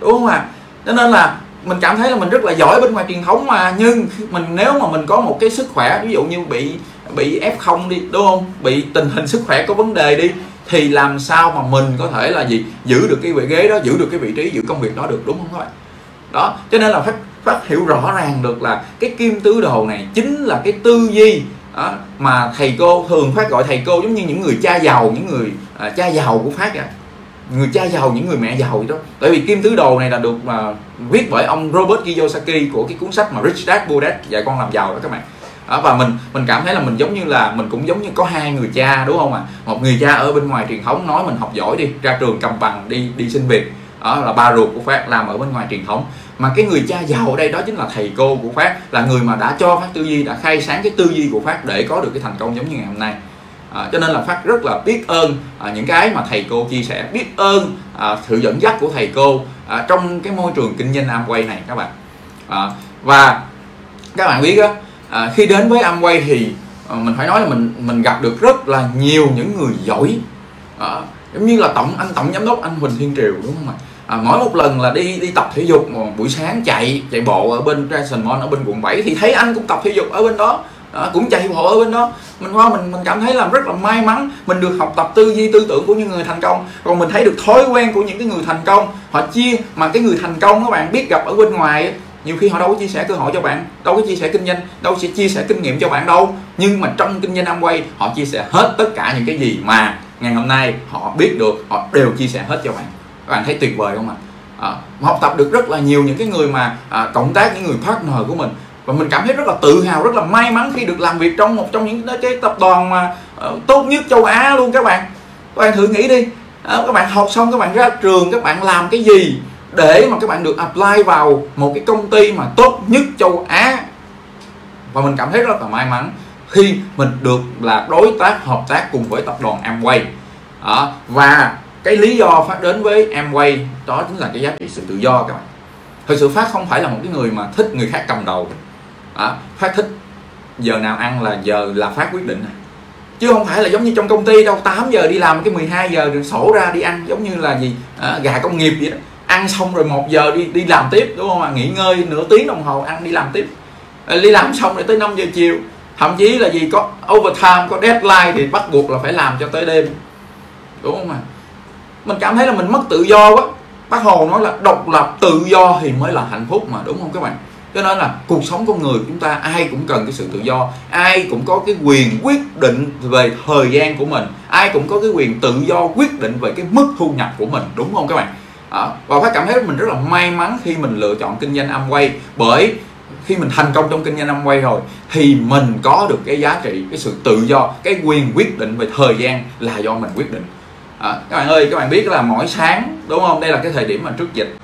Đúng không ạ? Cho nên là mình cảm thấy là mình rất là giỏi bên ngoài truyền thống mà. Nhưng mình, nếu mà mình có một cái sức khỏe, ví dụ như bị bị f0 đi, đúng không? Bị tình hình sức khỏe có vấn đề đi, thì làm sao mà mình có thể là gì? Giữ được cái vị ghế đó, giữ được cái vị trí, giữ công việc đó được, đúng không các bạn? Đó, cho nên là phát phát hiểu rõ ràng được là cái kim tứ đồ này chính là cái tư duy đó, mà thầy cô thường phát gọi thầy cô giống như những người cha giàu những người à, cha giàu của phát à người cha giàu những người mẹ giàu vậy đó. Tại vì kim tứ đồ này là được mà viết bởi ông Robert Kiyosaki của cái cuốn sách mà Rich Dad Poor Dad dạy con làm giàu đó các bạn. Đó, và mình mình cảm thấy là mình giống như là mình cũng giống như có hai người cha đúng không ạ? À? một người cha ở bên ngoài truyền thống nói mình học giỏi đi ra trường cầm bằng đi đi xin việc. Đó là ba ruột của phát làm ở bên ngoài truyền thống mà cái người cha giàu ở đây đó chính là thầy cô của phát là người mà đã cho phát tư duy đã khai sáng cái tư duy của phát để có được cái thành công giống như ngày hôm nay. À, cho nên là phát rất là biết ơn à, những cái mà thầy cô chia sẻ biết ơn à, sự dẫn dắt của thầy cô à, trong cái môi trường kinh doanh Amway này các bạn. À, và các bạn biết đó à, khi đến với Amway thì à, mình phải nói là mình mình gặp được rất là nhiều những người giỏi. À, giống như là tổng anh tổng giám đốc anh Huỳnh Thiên Triều đúng không ạ? À, mỗi một lần là đi đi tập thể dục buổi sáng chạy chạy bộ ở bên Jason Mall ở bên quận 7 thì thấy anh cũng tập thể dục ở bên đó. Đó, cũng chạy bộ ở bên đó. Mình qua mình mình cảm thấy là rất là may mắn. Mình được học tập tư duy tư tưởng của những người thành công. Còn mình thấy được thói quen của những cái người thành công. Họ chia mà cái người thành công các bạn biết gặp ở bên ngoài nhiều khi họ đâu có chia sẻ cơ hội cho bạn đâu có chia sẻ kinh doanh đâu sẽ chia sẻ kinh nghiệm cho bạn đâu. Nhưng mà trong kinh doanh Amway họ chia sẻ hết tất cả những cái gì mà ngày hôm nay họ biết được họ đều chia sẻ hết cho bạn các bạn thấy tuyệt vời không ạ? À, học tập được rất là nhiều những cái người mà à, cộng tác những người partner của mình. Và mình cảm thấy rất là tự hào rất là may mắn khi được làm việc trong một trong những cái tập đoàn mà uh, tốt nhất châu Á luôn các bạn. Các bạn thử nghĩ đi. À, các bạn học xong các bạn ra trường các bạn làm cái gì để mà các bạn được apply vào một cái công ty mà tốt nhất châu Á? Và mình cảm thấy rất là may mắn khi mình được là đối tác hợp tác cùng với tập đoàn Amway. À, và cái lý do phát đến với em quay đó chính là cái giá trị sự tự do các bạn. Thực sự phát không phải là một cái người mà thích người khác cầm đầu. À, phát thích giờ nào ăn là giờ là phát quyết định. Chứ không phải là giống như trong công ty đâu 8 giờ đi làm cái 12 giờ rồi sổ ra đi ăn giống như là gì? À, gà công nghiệp vậy đó. Ăn xong rồi một giờ đi đi làm tiếp đúng không ạ? Nghỉ ngơi nửa tiếng đồng hồ ăn đi làm tiếp. À, đi làm xong rồi tới 5 giờ chiều. Thậm chí là gì? Có overtime có deadline thì bắt buộc là phải làm cho tới đêm. Đúng không ạ? Mình cảm thấy là mình mất tự do quá. Bác hồ nói là độc lập tự do thì mới là hạnh phúc mà đúng không các bạn? Cho nên là cuộc sống con người chúng ta ai cũng cần cái sự tự do. Ai cũng có cái quyền quyết định về thời gian của mình. Ai cũng có cái quyền tự do quyết định về cái mức thu nhập của mình đúng không các bạn? À, và phải cảm thấy mình rất là may mắn khi mình lựa chọn kinh doanh Amway bởi khi mình thành công trong kinh doanh Amway rồi thì mình có được cái giá trị cái sự tự do cái quyền quyết định về thời gian là do mình quyết định à, các bạn ơi các bạn biết là mỗi sáng đúng không? Đây là cái thời điểm mà trước dịch.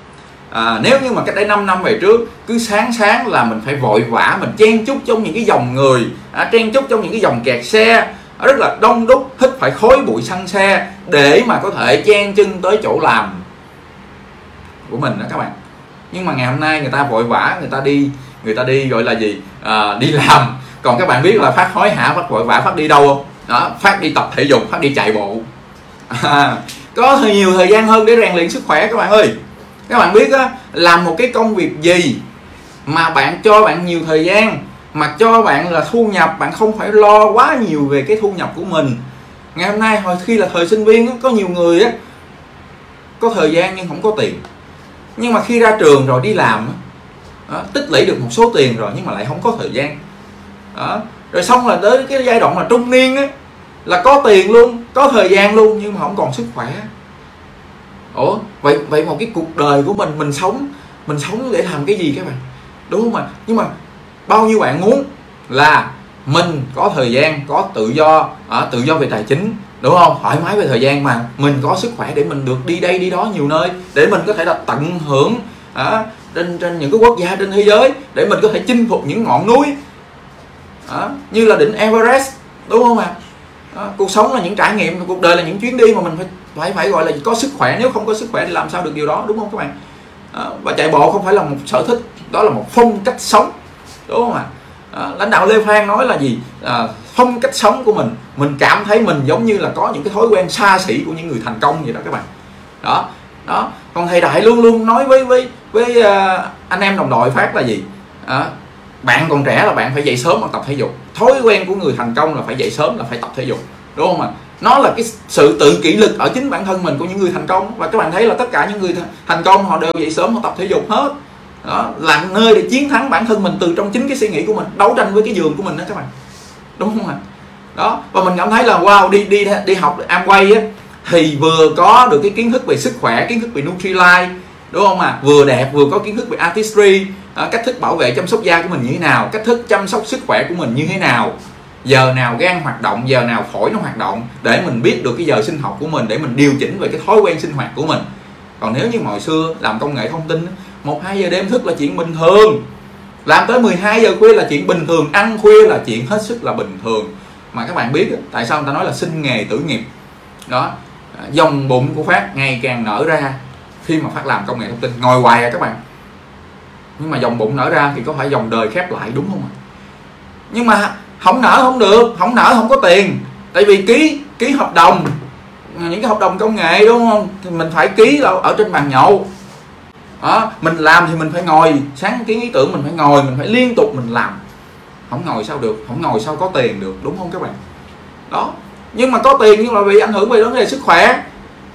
À, nếu như mà cách đây 5 năm về trước cứ sáng sáng là mình phải vội vã mình chen chúc trong những cái dòng người à, chen chúc trong những cái dòng kẹt xe à, rất là đông đúc hít phải khói bụi xăng xe để mà có thể chen chân tới chỗ làm của mình đó các bạn. Nhưng mà ngày hôm nay người ta vội vã người ta đi người ta đi gọi là gì? À, đi làm. Còn các bạn biết là phát hối hả phát vội vã phát đi đâu không? Đó phát đi tập thể dục phát đi chạy bộ à, có thời nhiều thời gian hơn để rèn luyện sức khỏe các bạn ơi. Các bạn biết á làm một cái công việc gì mà bạn cho bạn nhiều thời gian mà cho bạn là thu nhập bạn không phải lo quá nhiều về cái thu nhập của mình. Ngày hôm nay hồi khi là thời sinh viên á, có nhiều người á có thời gian nhưng không có tiền. Nhưng mà khi ra trường rồi đi làm tích lũy được một số tiền rồi nhưng mà lại không có thời gian. Đó. rồi xong là tới cái giai đoạn là trung niên á là có tiền luôn có thời gian luôn nhưng mà không còn sức khỏe. Ủa vậy vậy một cái cuộc đời của mình mình sống mình sống để làm cái gì các bạn? Đúng không ạ? Nhưng mà bao nhiêu bạn muốn là mình có thời gian có tự do à, tự do về tài chính đúng không? Thoải mái về thời gian mà mình có sức khỏe để mình được đi đây đi đó nhiều nơi để mình có thể là tận hưởng à, trên trên những cái quốc gia trên thế giới để mình có thể chinh phục những ngọn núi à, như là đỉnh Everest đúng không ạ? à, cuộc sống là những trải nghiệm cuộc đời là những chuyến đi mà mình phải phải phải gọi là có sức khỏe. Nếu không có sức khỏe thì làm sao được điều đó đúng không các bạn? Đó, và chạy bộ không phải là một sở thích đó là một phong cách sống đúng không ạ? À, lãnh đạo lê phan nói là gì? À, phong cách sống của mình mình cảm thấy mình giống như là có những cái thói quen xa xỉ của những người thành công vậy đó các bạn. Đó đó còn thầy đại luôn luôn nói với với với uh, anh em đồng đội phát là gì? À, bạn còn trẻ là bạn phải dậy sớm mà tập thể dục. Thói quen của người thành công là phải dậy sớm là phải tập thể dục, đúng không ạ? Nó là cái sự tự kỷ lực ở chính bản thân mình của những người thành công. Và các bạn thấy là tất cả những người thành công họ đều dậy sớm họ tập thể dục hết. Đó, là nơi để chiến thắng bản thân mình từ trong chính cái suy nghĩ của mình, đấu tranh với cái giường của mình đó các bạn. Đúng không ạ? Đó, và mình cảm thấy là, wow, đi đi đi học Amway á, thì vừa có được cái kiến thức về sức khỏe, kiến thức về Nutrilite đúng không ạ? À? vừa đẹp vừa có kiến thức về artistry à, cách thức bảo vệ chăm sóc da của mình như thế nào cách thức chăm sóc sức khỏe của mình như thế nào. Giờ nào gan hoạt động giờ nào phổi nó hoạt động để mình biết được cái giờ sinh học của mình để mình điều chỉnh về cái thói quen sinh hoạt của mình. Còn nếu như hồi xưa làm công nghệ thông tin một hai giờ đêm thức là chuyện bình thường. Làm tới 12 giờ khuya là chuyện bình thường ăn khuya là chuyện hết sức là bình thường. Mà các bạn biết tại sao người ta nói là sinh nghề tử nghiệp? Đó à, dòng bụng của phát ngày càng nở ra khi mà phát làm công nghệ thông tin ngồi hoài à các bạn. Nhưng mà dòng bụng nở ra thì có phải dòng đời khép lại đúng không ạ? Nhưng mà không nở không được không nở không có tiền. Tại vì ký ký hợp đồng những cái hợp đồng công nghệ đúng không? Thì mình phải ký ở trên bàn nhậu. Đó, mình làm thì mình phải ngồi sáng kiến ý tưởng mình phải ngồi mình phải liên tục mình làm. Không ngồi sao được không ngồi sao có tiền được đúng không các bạn? Đó nhưng mà có tiền nhưng mà bị ảnh hưởng về vấn đề sức khỏe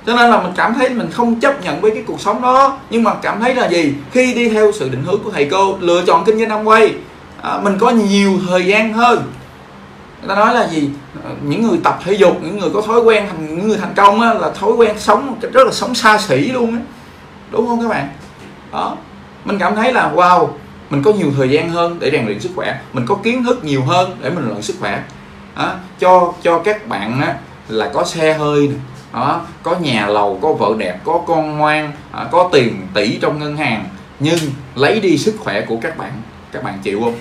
cho nên là mình cảm thấy mình không chấp nhận với cái cuộc sống đó. Nhưng mà cảm thấy là gì? Khi đi theo sự định hướng của thầy cô lựa chọn kinh doanh năm quay à, mình có nhiều thời gian hơn. Người ta nói là gì? Ờ, những người tập thể dục những người có thói quen thành những người thành công á, là thói quen sống rất là sống xa xỉ luôn á. Đúng không các bạn? Đó. Mình cảm thấy là wow mình có nhiều thời gian hơn để rèn luyện sức khỏe. Mình có kiến thức nhiều hơn để mình luyện sức khỏe. À, cho cho các bạn á, là có xe hơi này, đó, có nhà lầu có vợ đẹp có con ngoan à, có tiền tỷ trong ngân hàng. Nhưng lấy đi sức khỏe của các bạn. Các bạn chịu không?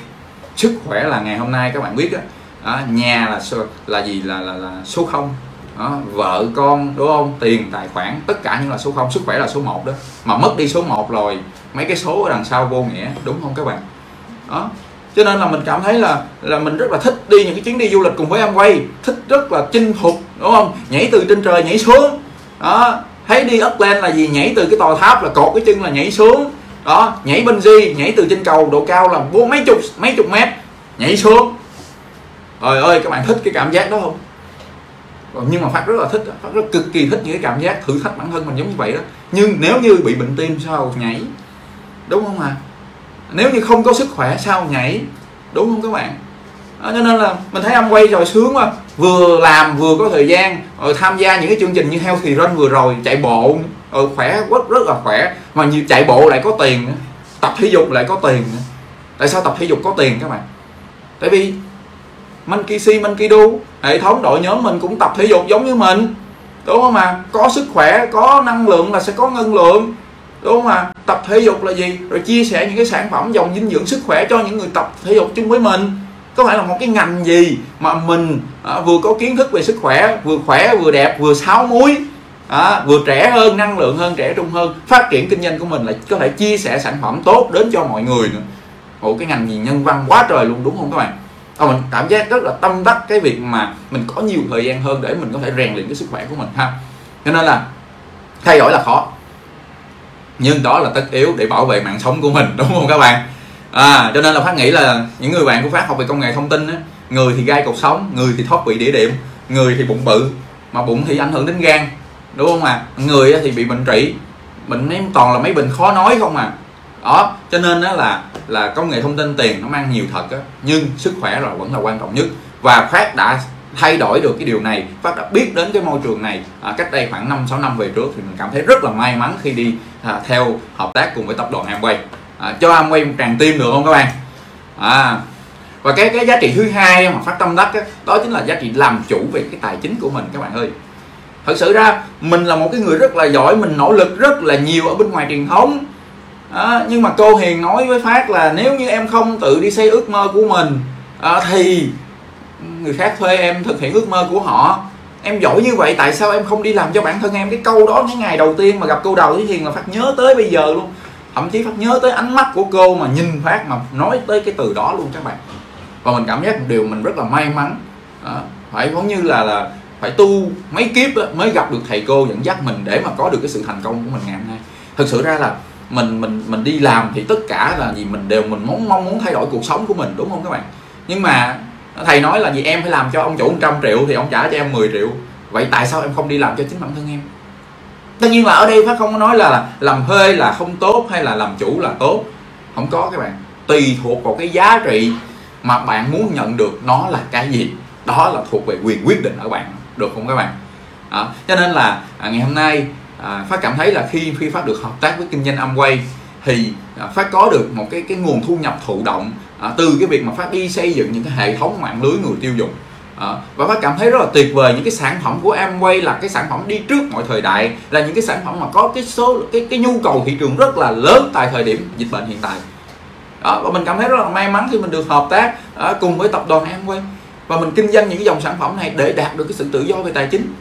Sức khỏe là ngày hôm nay các bạn biết á. À, nhà là là gì? Là là, là số không. Đó, vợ con đúng không? Tiền tài khoản tất cả những là số không. Sức khỏe là số 1 đó. Mà mất đi số 1 rồi mấy cái số ở đằng sau vô nghĩa đúng không các bạn? Đó cho nên là mình cảm thấy là là mình rất là thích đi những cái chuyến đi du lịch cùng với em quay thích rất là chinh phục đúng không? Nhảy từ trên trời nhảy xuống. Đó. Thấy đi ấp lên là gì? Nhảy từ cái tòa tháp là cột cái chân là nhảy xuống. Đó. Nhảy bên di nhảy từ trên cầu, độ cao là bốn, mấy chục mấy chục mét, nhảy xuống. Trời ơi, các bạn thích cái cảm giác đó không? Ờ, nhưng mà phát rất là thích phát rất cực kỳ thích những cái cảm giác thử thách bản thân mình giống như vậy đó. Nhưng nếu như bị bệnh tim sao nhảy, đúng không à nếu như không có sức khỏe sao nhảy, đúng không các bạn? Cho nên là mình thấy ông quay rồi sướng quá. Vừa làm vừa có thời gian rồi tham gia những cái chương trình như heo thì run vừa rồi, chạy bộ. Rồi khỏe, rất rất là khỏe. Mà như chạy bộ lại có tiền nữa. Tập thể dục lại có tiền nữa. Tại sao tập thể dục có tiền các bạn? Tại vì Monkey see Monkey do hệ thống đội nhóm mình cũng tập thể dục giống như mình. Đúng không mà? Có sức khỏe, có năng lượng là sẽ có ngân lượng. Đúng không mà? Tập thể dục là gì? Rồi chia sẻ những cái sản phẩm dòng dinh dưỡng sức khỏe cho những người tập thể dục chung với mình có phải là một cái ngành gì mà mình à, vừa có kiến thức về sức khỏe vừa khỏe vừa đẹp vừa sáu muối à, vừa trẻ hơn năng lượng hơn trẻ trung hơn phát triển kinh doanh của mình là có thể chia sẻ sản phẩm tốt đến cho mọi người nữa? Một cái ngành gì nhân văn quá trời luôn đúng không các bạn? À, mình cảm giác rất là tâm đắc cái việc mà mình có nhiều thời gian hơn để mình có thể rèn luyện cái sức khỏe của mình ha. Cho nên là thay đổi là khó nhưng đó là tất yếu để bảo vệ mạng sống của mình đúng không các bạn? À cho nên là phát nghĩ là những người bạn của phát học về công nghệ thông tin á người thì gai cột sống người thì thoát vị đĩa điểm người thì bụng bự mà bụng thì ảnh hưởng đến gan đúng không à người thì bị bệnh trĩ bệnh ấy toàn là mấy bệnh khó nói không à. Đó cho nên đó là là công nghệ thông tin tiền nó mang nhiều thật á nhưng sức khỏe là vẫn là quan trọng nhất. Và phát đã thay đổi được cái điều này phát đã biết đến cái môi trường này à, cách đây khoảng 5 6 năm về trước thì mình cảm thấy rất là may mắn khi đi à, theo hợp tác cùng với tập đoàn Amway à, cho Amway một tràng tim được không các bạn? À và cái cái giá trị thứ hai mà phát tâm đắc đó, đó chính là giá trị làm chủ về cái tài chính của mình các bạn ơi. Thật sự ra mình là một cái người rất là giỏi mình nỗ lực rất là nhiều ở bên ngoài truyền thống. À, nhưng mà cô hiền nói với phát là nếu như em không tự đi xây ước mơ của mình à, thì người khác thuê em thực hiện ước mơ của họ. Em giỏi như vậy tại sao em không đi làm cho bản thân em? Cái câu đó cái ngày đầu tiên mà gặp cô đầu với hiền là phát nhớ tới bây giờ luôn thậm chí phát nhớ tới ánh mắt của cô mà nhìn phát mà nói tới cái từ đó luôn các bạn. Và mình cảm giác một điều mình rất là may mắn. À, phải giống như là là phải tu mấy kiếp mới gặp được thầy cô dẫn dắt mình để mà có được cái sự thành công của mình ngày hôm nay. Thực sự ra là mình mình mình đi làm thì tất cả là gì mình đều mình mong mong muốn thay đổi cuộc sống của mình đúng không các bạn? Nhưng mà thầy nói là gì em phải làm cho ông chủ 100 triệu thì ông trả cho em 10 triệu. Vậy tại sao em không đi làm cho chính bản thân em? Tất nhiên là ở đây phát không có nói là làm thuê là không tốt hay là làm chủ là tốt. Không có các bạn. Tùy thuộc vào cái giá trị mà bạn muốn nhận được nó là cái gì. Đó là thuộc về quyền quyết định ở bạn. Được không các bạn? À, cho nên là à, ngày hôm nay à, phát cảm thấy là khi khi phát được hợp tác với kinh doanh Amway thì à, phát có được một cái cái nguồn thu nhập thụ động à, từ cái việc mà phát đi xây dựng những cái hệ thống mạng lưới người tiêu dùng à, và phải cảm thấy rất là tuyệt vời. Những cái sản phẩm của Amway là cái sản phẩm đi trước mọi thời đại là những cái sản phẩm mà có cái số cái cái nhu cầu thị trường rất là lớn tại thời điểm dịch bệnh hiện tại. Đó, và mình cảm thấy rất là may mắn khi mình được hợp tác à, cùng với tập đoàn Amway. Và mình kinh doanh những cái dòng sản phẩm này để đạt được cái sự tự do về tài chính.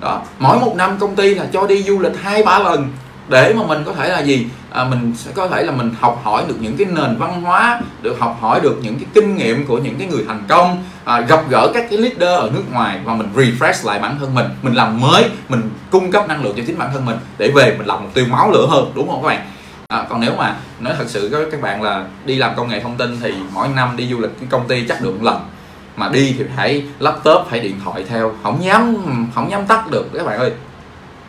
Đó mỗi một năm công ty là cho đi du lịch hai ba lần để mà mình có thể là gì? À, mình sẽ có thể là mình học hỏi được những cái nền văn hóa được học hỏi được những cái kinh nghiệm của những cái người thành công à, gặp gỡ các cái leader ở nước ngoài và mình refresh lại bản thân mình. Mình làm mới mình cung cấp năng lượng cho chính bản thân mình để về mình làm mục tiêu máu lửa hơn đúng không các bạn? À, còn nếu mà nói thật sự với các bạn là đi làm công nghệ thông tin thì mỗi năm đi du lịch cái công ty chắc được một lần. Mà đi thì phải laptop phải điện thoại theo không dám không dám tắt được. Các bạn ơi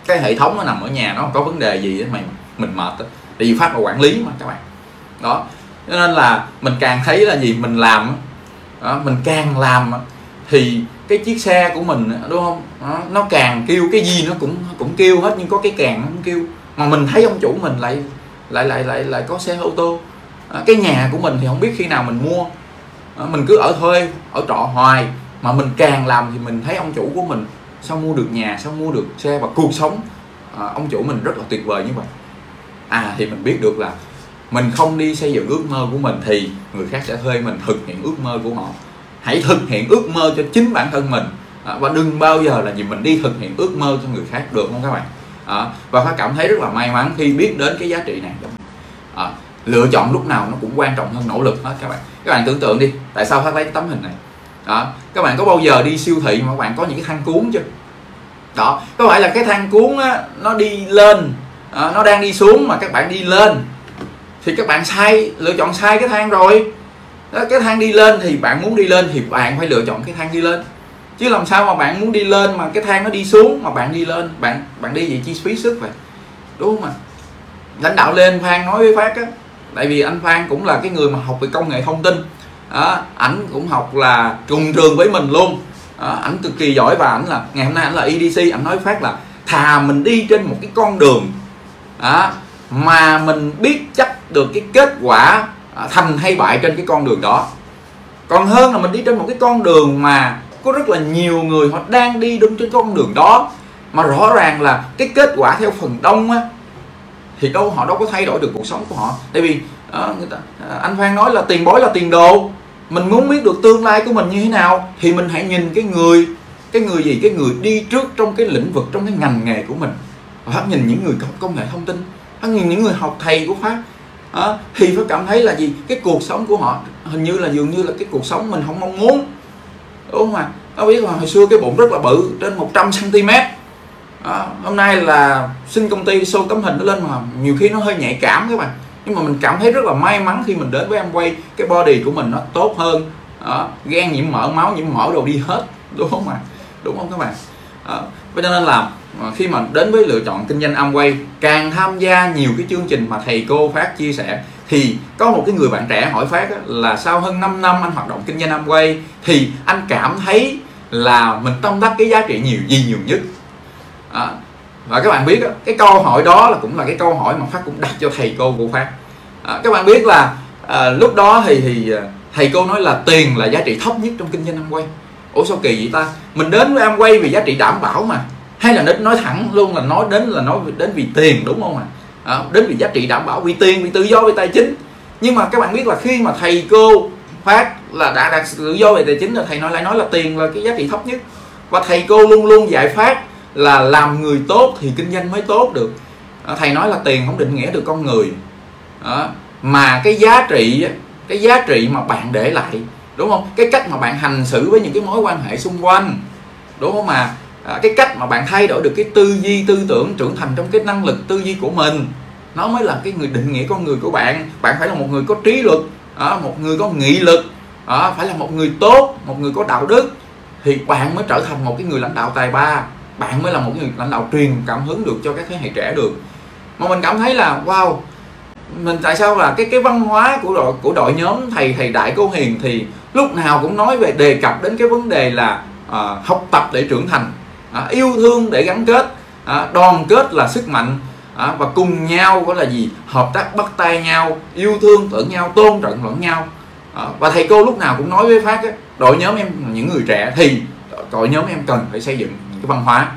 cái hệ thống nó nằm ở nhà nó có vấn đề gì mày mình mệt đó tại vì phát là quản lý mà các bạn. Đó. Cho nên là mình càng thấy là gì? Mình làm đó, mình càng làm thì cái chiếc xe của mình đúng không? Đó, nó càng kêu cái gì nó cũng cũng kêu hết nhưng có cái càng nó không kêu. Mà mình thấy ông chủ mình lại lại lại lại lại có xe ô tô. Đó, cái nhà của mình thì không biết khi nào mình mua. Đó, mình cứ ở thuê ở trọ hoài. Mà mình càng làm thì mình thấy ông chủ của mình sao mua được nhà sao mua được xe và cuộc sống. À, ông chủ mình rất là tuyệt vời như vậy à thì mình biết được là mình không đi xây dựng ước mơ của mình thì người khác sẽ thuê mình thực hiện ước mơ của họ. Hãy thực hiện ước mơ cho chính bản thân mình. À, và đừng bao giờ là gì mình đi thực hiện ước mơ cho người khác được không các bạn? À, và phải cảm thấy rất là may mắn khi biết đến cái giá trị này. À, lựa chọn lúc nào nó cũng quan trọng hơn nỗ lực hết các bạn. Các bạn tưởng tượng đi tại sao phát lấy tấm hình này? Đó các bạn có bao giờ đi siêu thị mà các bạn có những cái thang cuốn chưa? Đó có phải là cái thang cuốn á, nó đi lên à, nó đang đi xuống mà các bạn đi lên. Thì các bạn sai lựa chọn sai cái thang rồi. Đó, cái thang đi lên thì bạn muốn đi lên thì bạn phải lựa chọn cái thang đi lên. Chứ làm sao mà bạn muốn đi lên mà cái thang nó đi xuống mà bạn đi lên? Bạn bạn đi vậy chi phí sức vậy? Đúng không ạ? Lãnh đạo lên phan nói với phát á tại vì anh phan cũng là cái người mà học về công nghệ thông tin. Đó, ảnh cũng học là cùng trường với mình luôn. Đó, ảnh cực kỳ giỏi và ảnh là ngày hôm nay ảnh là EDC ảnh nói phát là thà mình đi trên một cái con đường đó, mà mình biết chắc được cái kết quả à, thành hay bại trên cái con đường đó. Còn hơn là mình đi trên một cái con đường mà có rất là nhiều người họ đang đi đúng trên con đường đó mà rõ ràng là cái kết quả theo phần đông á thì đâu họ đâu có thay đổi được cuộc sống của họ. Tại vì à, người ta, à, anh Phan nói là tiền bối là tiền đồ. Mình muốn biết được tương lai của mình như thế nào thì mình hãy nhìn cái người cái người gì cái người đi trước trong cái lĩnh vực trong cái ngành nghề của mình. Pháp nhìn những người học công nghệ thông tin Pháp nhìn những người học thầy của pháp. À, thì phải cảm thấy là gì? Cái cuộc sống của họ hình như là dường như là cái cuộc sống mình không mong muốn. Đúng không ạ? À? biết là hồi xưa cái bụng rất là bự trên 100 cm à, hôm nay là xin công ty show tấm hình nó lên mà nhiều khi nó hơi nhạy cảm các bạn. Nhưng mà mình cảm thấy rất là may mắn khi mình đến với em quay cái body của mình nó tốt hơn. À, gan nhiễm mỡ máu nhiễm mỡ đồ đi hết. Đúng không ạ? Đúng không các bạn? À, cho nên là Ờ, khi mà đến với lựa chọn kinh doanh Amway càng tham gia nhiều cái chương trình mà thầy cô phát chia sẻ thì có một cái người bạn trẻ hỏi phát là sau hơn 5 năm anh hoạt động kinh doanh Amway thì anh cảm thấy là mình tâm đắc cái giá trị nhiều gì nhiều nhất? À, và các bạn biết cái câu hỏi đó là cũng là cái câu hỏi mà phát cũng đặt cho thầy cô của phát. À, các bạn biết là à, lúc đó thì thì thầy cô nói là tiền là giá trị thấp nhất trong kinh doanh Amway. Ủa sao kỳ vậy ta? Mình đến với Amway vì giá trị đảm bảo mà hay là nói thẳng luôn là nói đến là nói đến vì tiền đúng không ạ? À? đến vì giá trị đảm bảo vì tiền vì tự do về tài chính. Nhưng mà các bạn biết là khi mà thầy cô phát là đã đạt tự do về tài chính là thầy nói lại nói là tiền là cái giá trị thấp nhất. Và thầy cô luôn luôn dạy phát là làm người tốt thì kinh doanh mới tốt được. À, thầy nói là tiền không định nghĩa được con người. À, mà cái giá trị cái giá trị mà bạn để lại đúng không? Cái cách mà bạn hành xử với những cái mối quan hệ xung quanh đúng không? Mà à, cái cách mà bạn thay đổi được cái tư duy tư tưởng trưởng thành trong cái năng lực tư duy của mình nó mới là cái người định nghĩa con người của bạn. Bạn phải là một người có trí lực à, một người có nghị lực à, phải là một người tốt một người có đạo đức thì bạn mới trở thành một cái người lãnh đạo tài ba. Bạn mới là một người lãnh đạo truyền cảm hứng được cho các thế hệ trẻ được. Mà mình cảm thấy là wow mình tại sao là cái cái văn hóa của đội của đội nhóm thầy thầy đại cô hiền thì lúc nào cũng nói về đề cập đến cái vấn đề là à, học tập để trưởng thành à, yêu thương để gắn kết. À, đoàn kết là sức mạnh. À, và cùng nhau có là gì hợp tác bắt tay nhau yêu thương lẫn nhau tôn trọng lẫn nhau. À, và thầy cô lúc nào cũng nói với phát ấy, đội nhóm em những người trẻ thì đội nhóm em cần phải xây dựng cái văn hóa.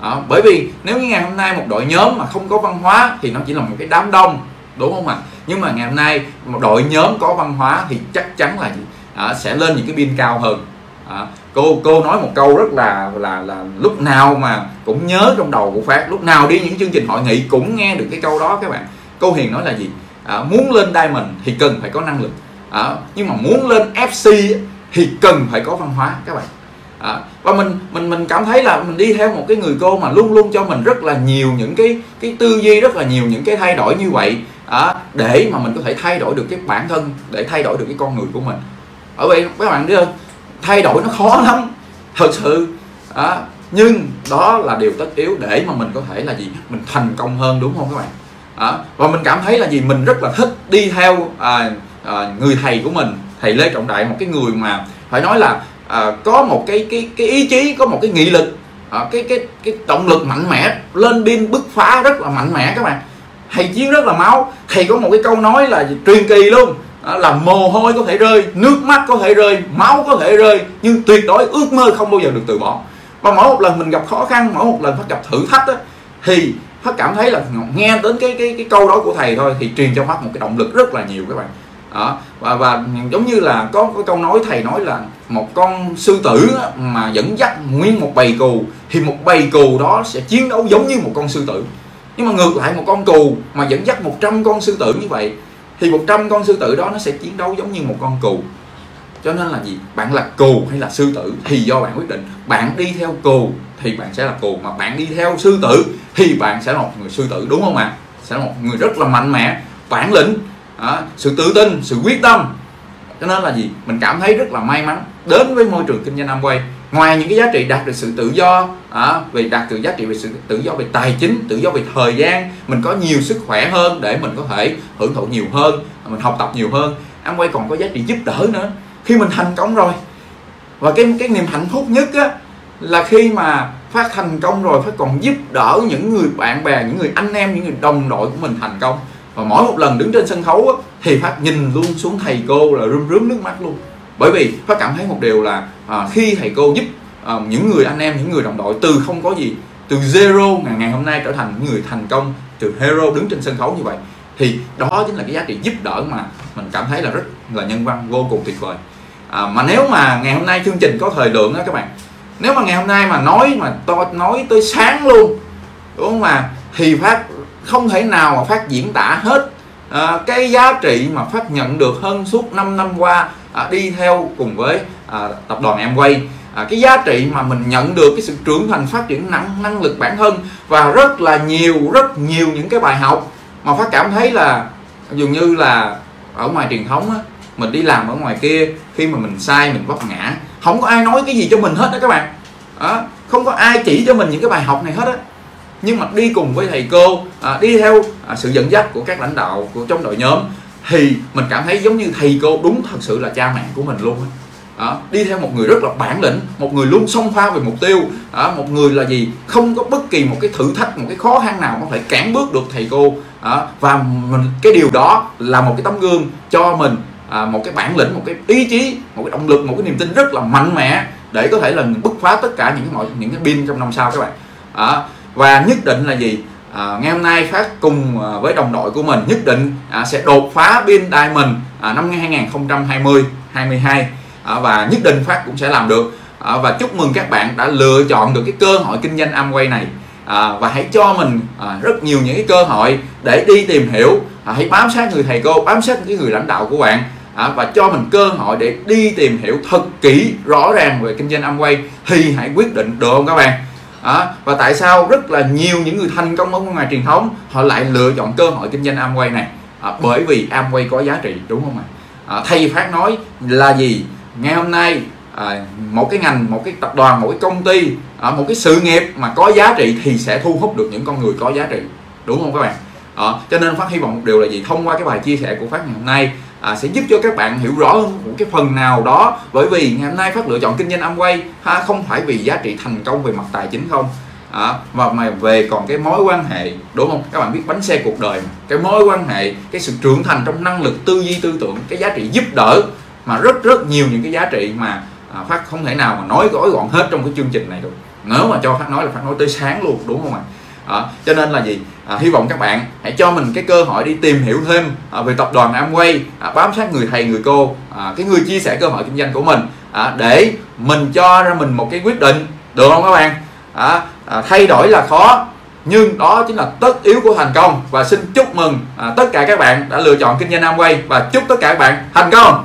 À, bởi vì nếu như ngày hôm nay một đội nhóm mà không có văn hóa thì nó chỉ là một cái đám đông đúng không ạ? À? nhưng mà ngày hôm nay một đội nhóm có văn hóa thì chắc chắn là gì? À, sẽ lên những cái biên cao hơn. À, cô cô nói một câu rất là là là lúc nào mà cũng nhớ trong đầu của phát. Lúc nào đi những chương trình hội nghị cũng nghe được cái câu đó các bạn. Cô hiền nói là gì? À, muốn lên diamond thì cần phải có năng lực. À, nhưng mà muốn lên fc thì cần phải có văn hóa các bạn. À, và mình mình mình cảm thấy là mình đi theo một cái người cô mà luôn luôn cho mình rất là nhiều những cái cái tư duy rất là nhiều những cái thay đổi như vậy à, để mà mình có thể thay đổi được cái bản thân để thay đổi được cái con người của mình. Ở vậy các bạn biết không? Thay đổi nó khó lắm. Thật sự à, nhưng đó là điều tất yếu để mà mình có thể là gì? Mình thành công hơn đúng không các bạn? À, và mình cảm thấy là gì? Mình rất là thích đi theo à, à, người thầy của mình thầy lê trọng đại một cái người mà phải nói là à, có một cái cái cái ý chí có một cái nghị lực à, cái cái cái động lực mạnh mẽ lên pin bứt phá rất là mạnh mẽ các bạn. Thầy chiến rất là máu. Thầy có một cái câu nói là truyền kỳ luôn là mồ hôi có thể rơi nước mắt có thể rơi máu có thể rơi nhưng tuyệt đối ước mơ không bao giờ được từ bỏ và mỗi một lần mình gặp khó khăn mỗi một lần phát gặp thử thách đó, thì phát cảm thấy là nghe đến cái cái cái câu đó của thầy thôi thì truyền cho phát một cái động lực rất là nhiều các bạn đó. và và giống như là có cái câu nói thầy nói là một con sư tử mà dẫn dắt nguyên một bầy cừu thì một bầy cừu đó sẽ chiến đấu giống như một con sư tử nhưng mà ngược lại một con cừu mà dẫn dắt 100 con sư tử như vậy thì 100 con sư tử đó nó sẽ chiến đấu giống như một con cừu. Cho nên là gì? Bạn là cừu hay là sư tử thì do bạn quyết định. Bạn đi theo cừu thì bạn sẽ là cừu mà bạn đi theo sư tử thì bạn sẽ là một người sư tử đúng không ạ? Sẽ là một người rất là mạnh mẽ bản lĩnh à, sự tự tin sự quyết tâm cho nên là gì? Mình cảm thấy rất là may mắn đến với môi trường kinh doanh Amway. Ngoài những cái giá trị đạt được sự tự do à, về đạt được giá trị về sự tự do về tài chính tự do về thời gian mình có nhiều sức khỏe hơn để mình có thể hưởng thụ nhiều hơn mình học tập nhiều hơn. Amway còn có giá trị giúp đỡ nữa. Khi mình thành công rồi và cái cái niềm hạnh phúc nhất á là khi mà phát thành công rồi phát còn giúp đỡ những người bạn bè những người anh em những người đồng đội của mình thành công và mỗi một lần đứng trên sân khấu á, thì phát nhìn luôn xuống thầy cô là rơm rớm nước mắt luôn. Bởi vì phát cảm thấy một điều là à, khi thầy cô giúp à, những người anh em những người đồng đội từ không có gì từ zero ngày ngày hôm nay trở thành người thành công từ hero đứng trên sân khấu như vậy thì đó chính là cái giá trị giúp đỡ mà mình cảm thấy là rất là nhân văn vô cùng tuyệt vời. À, mà nếu mà ngày hôm nay chương trình có thời lượng đó các bạn nếu mà ngày hôm nay mà nói mà to nói tới sáng luôn đúng không mà thì phát không thể nào mà phát diễn tả hết. À, cái giá trị mà phát nhận được hơn suốt 5 năm qua à, đi theo cùng với à, tập đoàn Amway. À, cái giá trị mà mình nhận được cái sự trưởng thành phát triển năng năng lực bản thân và rất là nhiều rất nhiều những cái bài học mà phát cảm thấy là dường như là ở ngoài truyền thống á, mình đi làm ở ngoài kia khi mà mình sai mình vấp ngã không có ai nói cái gì cho mình hết đó các bạn. À, không có ai chỉ cho mình những cái bài học này hết á nhưng mà đi cùng với thầy cô à, đi theo à, sự dẫn dắt của các lãnh đạo của trong đội nhóm thì mình cảm thấy giống như thầy cô đúng thật sự là cha mẹ của mình luôn à, đi theo một người rất là bản lĩnh một người luôn xông pha về mục tiêu à, một người là gì? Không có bất kỳ một cái thử thách một cái khó khăn nào có thể cản bước được thầy cô à, và mình cái điều đó là một cái tấm gương cho mình à, một cái bản lĩnh một cái ý chí một cái động lực một cái niềm tin rất là mạnh mẽ để có thể là bứt phá tất cả những cái mọi những cái pin trong năm sau các bạn. À, và nhất định là gì? À, ngày hôm nay phát cùng à, với đồng đội của mình nhất định à, sẽ đột phá pin diamond à, năm 2020 22 à, và nhất định phát cũng sẽ làm được. À, và chúc mừng các bạn đã lựa chọn được cái cơ hội kinh doanh Amway này. À, và hãy cho mình à, rất nhiều những cái cơ hội để đi tìm hiểu. À, hãy bám sát người thầy cô bám sát những người lãnh đạo của bạn. À, và cho mình cơ hội để đi tìm hiểu thật kỹ rõ ràng về kinh doanh Amway. Thì hãy quyết định được không các bạn? À, và tại sao rất là nhiều những người thành công ở ngoài truyền thống họ lại lựa chọn cơ hội kinh doanh Amway này? À, bởi vì Amway có giá trị đúng không ạ? À, thầy phát nói là gì? Ngày hôm nay à, một cái ngành một cái tập đoàn một cái công ty à, một cái sự nghiệp mà có giá trị thì sẽ thu hút được những con người có giá trị. Đúng không các bạn? À, cho nên phát hy vọng một điều là gì? Thông qua cái bài chia sẻ của phát ngày hôm nay à, sẽ giúp cho các bạn hiểu rõ hơn một cái phần nào đó. Bởi vì ngày hôm nay phát lựa chọn kinh doanh Amway ha không phải vì giá trị thành công về mặt tài chính không? À, mà mà về còn cái mối quan hệ đúng không? Các bạn biết bánh xe cuộc đời mà. cái mối quan hệ cái sự trưởng thành trong năng lực tư duy tư tưởng cái giá trị giúp đỡ mà rất rất nhiều những cái giá trị mà à, phát không thể nào mà nói gói gọn hết trong cái chương trình này được. Nếu mà cho phát nói là phát nói tới sáng luôn đúng không ạ? À, cho nên là gì? À, hy vọng các bạn hãy cho mình cái cơ hội đi tìm hiểu thêm à, về tập đoàn Amway à, bám sát người thầy người cô à, cái người chia sẻ cơ hội kinh doanh của mình à, để mình cho ra mình một cái quyết định. Được không các bạn? À, à, thay đổi là khó nhưng đó chính là tất yếu của thành công. Và xin chúc mừng à, tất cả các bạn đã lựa chọn kinh doanh Amway và chúc tất cả các bạn thành công.